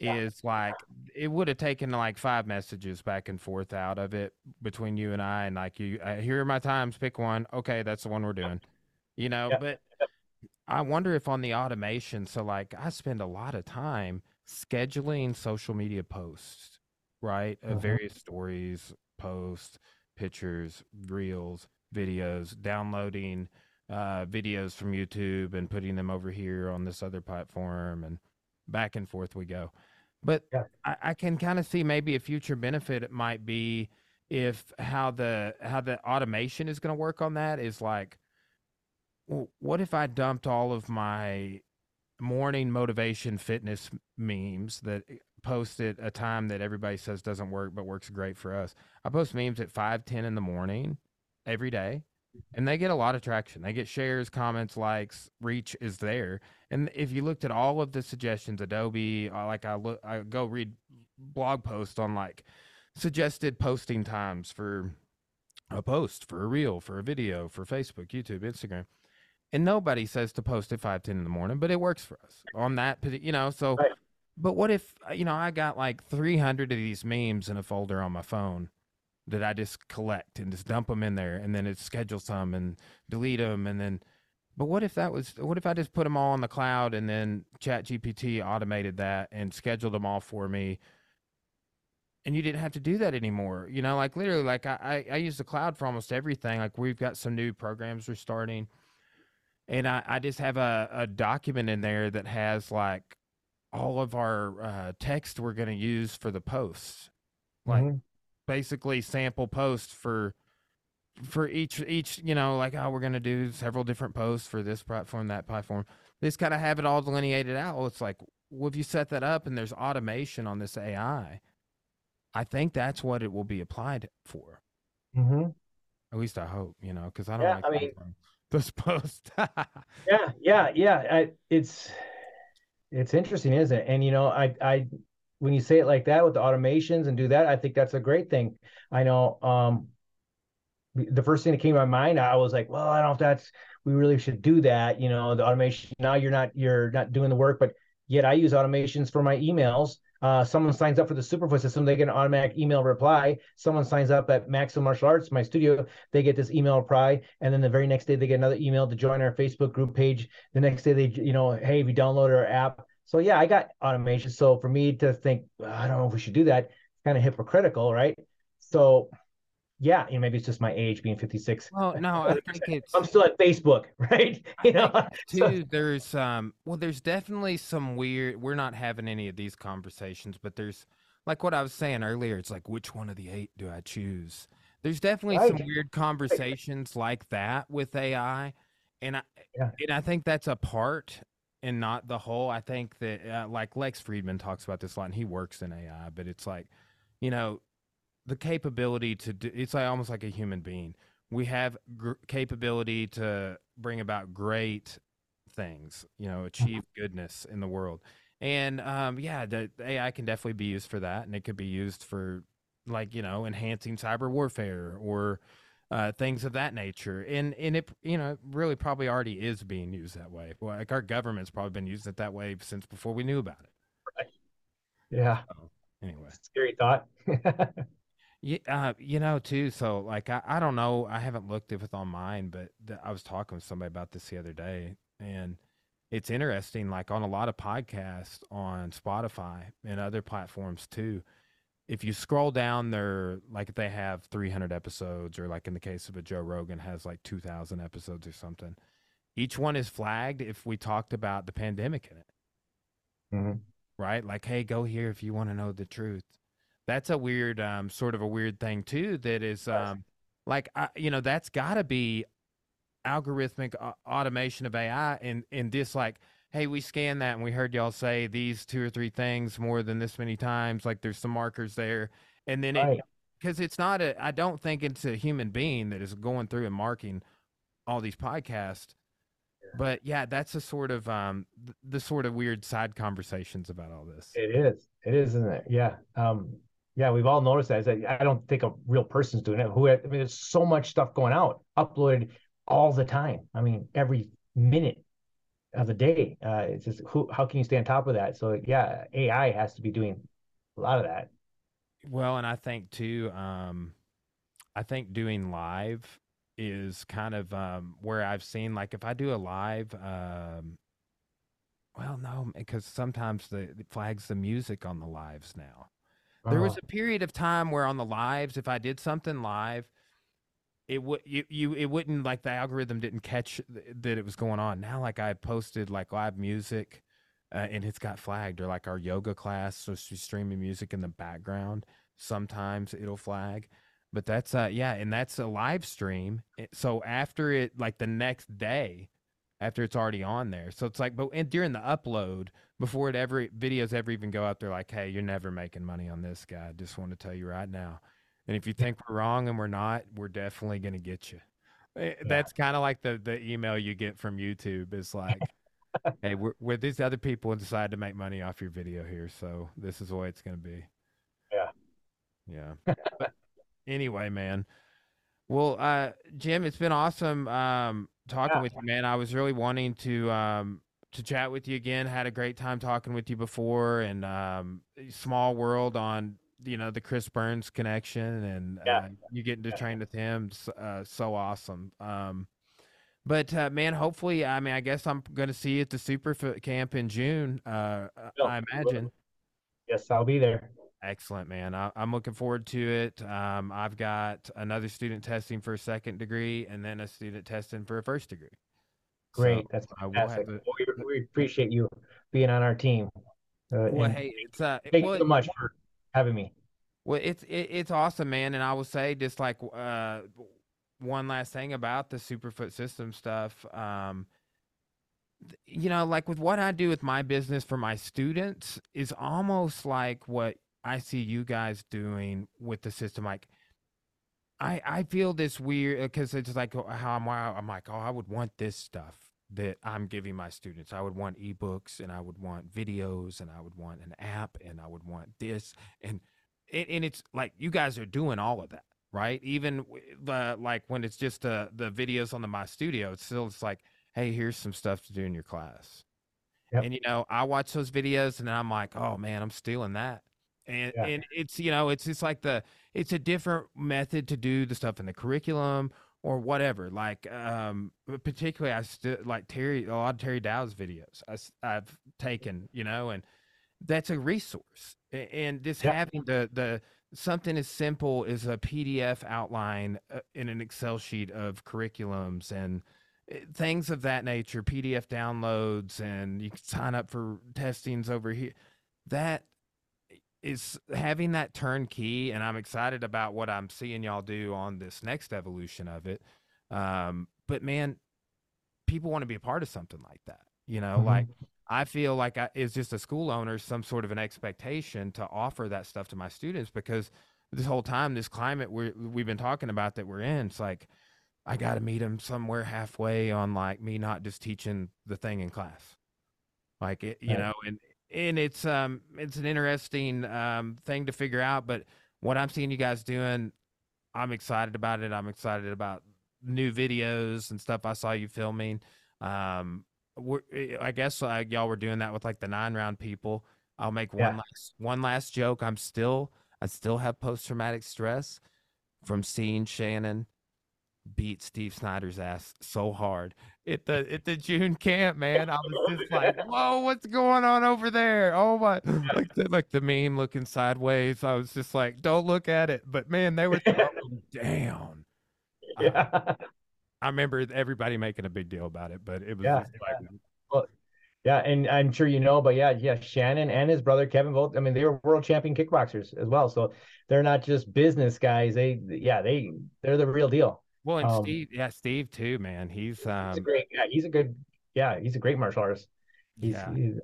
Natsuki, is like it would have taken like five messages back and forth out of it between you and I, and like you, uh, here are my times, pick one. Okay, that's the one we're doing. You know, Yeah. but I wonder if on the automation, so like I spend a lot of time scheduling social media posts, right? Of Mhm. various stories, posts, pictures, reels, videos, downloading uh, videos from YouTube and putting them over here on this other platform, and back and forth we go. But Yeah. I, I can kind of see maybe a future benefit it might be if how the how the automation is going to work on that is like well, what if I dumped all of my morning motivation fitness memes that eh, post at a time that everybody says doesn't work but works great for us? I post memes at five, ten in the morning every day, and they get a lot of traction. They get shares, comments, likes, reach is there. And if you looked at all of the suggestions, Adobe, uh, like I look, I go read blog posts on like suggested posting times for a post, for a reel, for a video, for Facebook, YouTube, Instagram and nobody says to post at 5 10 in the morning but it works for us on that you know so Right. but what if uh, you know i got like 300 of these memes in a folder on my phone that i just collect and just dump them in there and then it schedule some and delete them and then but what if that was what if i just put them all on the cloud and then ChatGPT automated that and scheduled them all for me and you didn't have to do that anymore you know like literally like i i, I use the cloud for almost everything like we've got some new programs we're starting and I, I just have a, a document in there that has like all of our uh, text we're going to use for the posts like Mhm. Basically sample posts for for each each you know like oh we're going to do several different posts for this platform that platform just kind of have it all delineated out well, it's like well if you set that up and there's automation on this ai i think that's what it will be applied for mm-hmm. at least i hope you know because i don't Yeah, like I mean- those- <laughs> those posts Yeah, yeah, yeah. I, it's it's interesting, isn't it? And you know, I I when you say it like that with the automations and do that, I think that's a great thing. I know um the first thing that came to my mind, I was like, well, I don't know if that's we really should do that. You know, the automation. Now you're not you're not doing the work, but yet I use automations for my emails. Uh, someone signs up for the Superfoot system, they get an automatic email reply. Someone signs up at Maximum Martial Arts, my studio, they get this email reply, and then the very next day they get another email to join our Facebook group page. The next day they, you know, hey, we downloaded our app. So yeah, I got automation. So for me to think, I don't know if we should do that, kind of hypocritical, right? So yeah, you know, maybe it's just my age being 56. well no i <laughs> think it's I'm still at Facebook, <laughs> right? You know, think so- too, there's um well there's definitely some weird we're not having any of these conversations, but there's like what I was saying earlier, it's like which one of the eight do I choose? There's definitely some weird conversations like that with AI. And I Yeah. and I think that's a part and not the whole. I think that uh, like Lex Fridman talks about this a lot and he works in AI, but it's like, you know, the capability to do it's like almost like a human being we have gr- capability to bring about great things you know achieve goodness in the world and um yeah the the ai can definitely be used for that and it could be used for like you know enhancing cyber warfare or uh, things of that nature and and it you know really probably already is being used that way like our government's probably been using it that way since before we knew about it yeah, anyway scary thought. <laughs> Yeah, uh, you know, too. So, like, I, I don't know. I haven't looked if it's on mine, but th- I was talking with somebody about this the other day, and it's interesting. Like on a lot of podcasts on Spotify and other platforms too. If you scroll down their, like, if they have 300 episodes, or like in the case of a Joe Rogan, has like 2,000 episodes or something. Each one is flagged if we talked about the pandemic in it Mhm. right? Like, hey, go here if you want to know the truth. That's a weird, um, sort of a weird thing too. That is, um, like, I, you know, that's got to be algorithmic au- automation of AI, and and this like, hey, we scanned that and we heard y'all say these two or three things more than this many times. Like, there's some markers there, and then it Right. because it's not a. I don't think it's a human being that is going through and marking all these podcasts. But yeah, that's a sort of um th- the sort of weird side conversations about all this. It is. It is, isn't it? Yeah. Um, yeah, we've all noticed that I don't think a real person's doing it. Who I mean, there's so much stuff going out, uploaded all the time. I mean, every minute. Of the day. Uh, it's just who, how can you stay on top of that? So yeah, AI has to be doing a lot of that. Well, and I think too, um, I think doing live is kind of um, where I've seen like if I do a live, um, well, no, because sometimes the flags the music on the lives now. There was Uh, a period of time where on the lives, if I did something live, it would you, you it wouldn't like the algorithm didn't catch th- that it was going on. Now, like I posted like live music, uh, and it's got flagged, or like our yoga class, so she's streaming music in the background. Sometimes it'll flag, but that's uh yeah, and that's a live stream. So after it, like the next day, after it's already on there, so it's like, but and during the upload before it ever videos ever even go out there, like, hey, you're never making money on this guy. I just want to tell you right now. And if you think we're wrong and we're not, we're definitely gonna get you. Eh. That's kind of like the the email you get from YouTube. Is like, <laughs> hey, we're, we're these other people and decide to make money off your video here, so this is the way it's gonna be. Yeah. Yeah. <laughs> But anyway, man. Well, uh, Jim, it's been awesome um, talking Yeah. with you, man. I was really wanting to um, to chat with you again. Had a great time talking with you before, and um, small world on you know the Chris Burns connection, and Yeah. uh, you getting to Yeah. train with him. Uh, so awesome. Um, but uh, man, hopefully, I mean, I guess I'm going to see you at the Superfoot camp in June. Uh, uh, No, I imagine. yes, I'll be there. Excellent, man. I, I'm looking forward to it. Um, I've got another student testing for a second degree, and then a student testing for a first degree. So Great, that's I will fantastic. a, we, we appreciate you being on our team. Uh, well, hey, it's uh, thank well, you so much for having me. Well, it's it, it's awesome, man, and I will say just like uh, one last thing about the Superfoot system stuff. Um, you know, like with what I do with my business for my students is almost like what I see you guys doing with the system. Like, I I feel this weird because it's like uh, how I'm I'm like, oh, I would want this stuff that I'm giving my students. I would want ebooks and I would want videos and I would want an app and I would want this and and, and it's like you guys are doing all of that, right? Even the like when it's just the the videos on the my studio, it's still it's like, hey, here's some stuff to do in your class. Yep. And you know, I watch those videos and I'm like, oh man, I'm stealing that. And Yeah. and it's you know, it's just like the it's a different method to do the stuff in the curriculum or whatever. Like um particularly I still like Terry a lot of Terry Dow's videos I, have taken, you know, and that's a resource. And just Yeah. having the the something as simple as a PDF outline uh, in an Excel sheet of curriculums and uh, things of that nature, PDF downloads, and you can sign up for testings over here. That is having that turnkey, and I'm excited about what I'm seeing y'all do on this next evolution of it. Um, but man, people want to be a part of something like that. You know, Mhm. like I feel like I, it's just a school owner, some sort of an expectation to offer that stuff to my students because this whole time, this climate we we've been talking about that we're in, it's like I got to meet them somewhere halfway on like me not just teaching the thing in class, like it, you Right. know, and and it's um it's an interesting um thing to figure out, but what I'm seeing you guys doing, I'm excited about it. I'm excited about new videos and stuff I saw you filming. Um, we're, I guess uh, y'all were doing that with like the nine round people. I'll make one Yeah. last one last joke. I'm still I still have post traumatic stress from seeing Shannon beat Steve Snyder's ass so hard at the at the June camp, man. I was just <laughs> like, whoa, what's going on over there? Oh my <laughs> like the like the meme looking sideways. I was just like, don't look at it. But man, they were <laughs> down. Yeah. I remember everybody making a big deal about it, but it was Yeah, just like Yeah, and I'm sure you know, but yeah, yeah, Shannon and his brother Kevin both. I mean, they were world champion kickboxers as well, so they're not just business guys. They, yeah, they they're the real deal. Well, and Um, Steve, yeah, Steve too, man. He's He's a um, great, yeah, he's a good, yeah, he's a great martial artist. He's, yeah, he's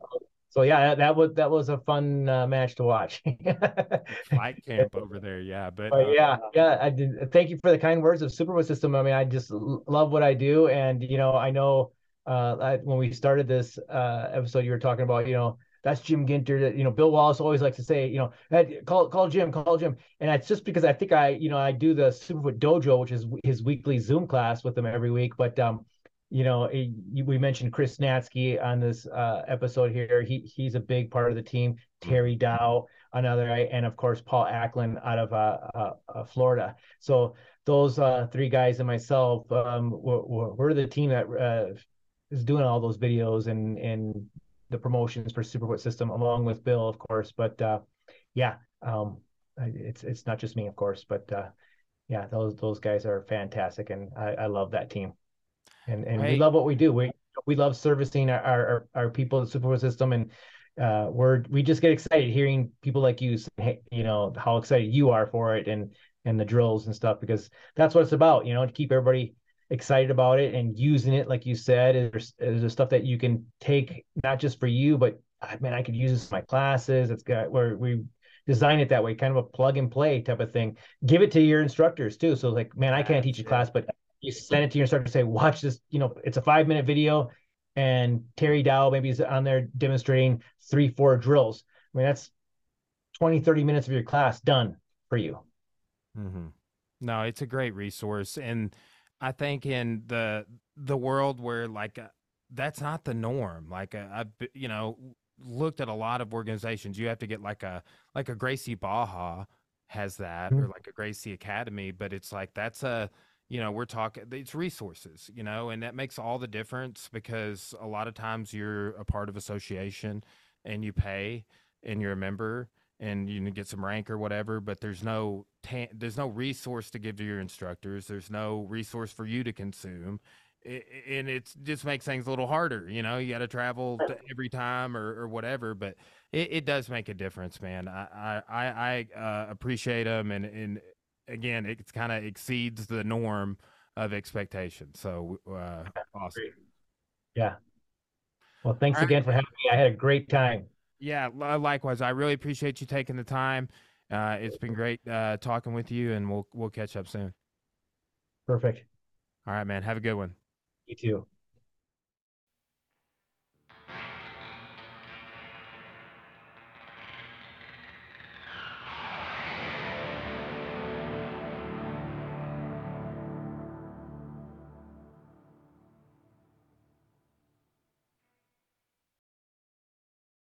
so yeah, that, that was that was a fun uh, match to watch. <laughs> fight camp over there, yeah. But But uh, yeah, yeah, I did. Thank you for the kind words of Superfoot System. I mean, I just love what I do, and you know, I know uh, I, when we started this uh, episode, you were talking about, you know, that's Jim Ginter. That you know, Bill Wallace always likes to say, you know, "Hey, call call Jim, call Jim, and it's just because I think I, you know, I do the Superfoot Dojo, which is his weekly Zoom class with him every week. But um, you know, eh, we mentioned Chris Natsky on this uh, episode here. He he's a big part of the team. Terry Dow, another, and of course Paul Acklin out of uh, uh, uh Florida. So those uh, three guys and myself, um, we're, we're, the team that uh, is doing all those videos and and the promotions for Superfoot System, along with Bill, of course. But yeah, um, it's it's not just me, of course, but yeah, those those guys are fantastic, and I, I love that team and and we love what we do. We we love servicing our our, our people at Superfoot System, and uh, we're we just get excited hearing people like you say, you know how excited you are for it and and the drills and stuff because that's what it's about. You know, to keep everybody excited about it and using it, like you said, is is stuff that you can take not just for you, but ah, man, I could use this in my classes. It's got where we design it that way, kind of a plug and play type of thing. Give it to your instructors too. So like, man, I can't teach a class, but you send it to your instructor say, watch this, you know, it's a five minute video and Terry Dow maybe is on there demonstrating three, four drills. I mean, that's 20, 30 minutes of your class done for you. Mm-hmm. No, it's a great resource. And I think in the, the world where like, uh, that's not the norm. Like uh, I've, you know, looked at a lot of organizations. You have to get like a, like a Gracie Barra has that mm-hmm. or like a Gracie Academy, but it's like, that's a, you know we're talking it's resources you know and that makes all the difference because a lot of times you're a part of association and you pay and you're a member and you get some rank or whatever but there's no ta- there's no resource to give to your instructors there's no resource for you to consume it, and it just makes things a little harder you know you got to travel every time or, or whatever but it, it, does make a difference man i i i, uh, appreciate them and and again, it kind of exceeds the norm of expectation. So uh, awesome. Yeah. Well, thanks All again right. for having me. I had a great time. Yeah, likewise. I really appreciate you taking the time. Uh, it's been great uh, talking with you, and we'll we'll catch up soon. Perfect. All right, man. Have a good one. You too.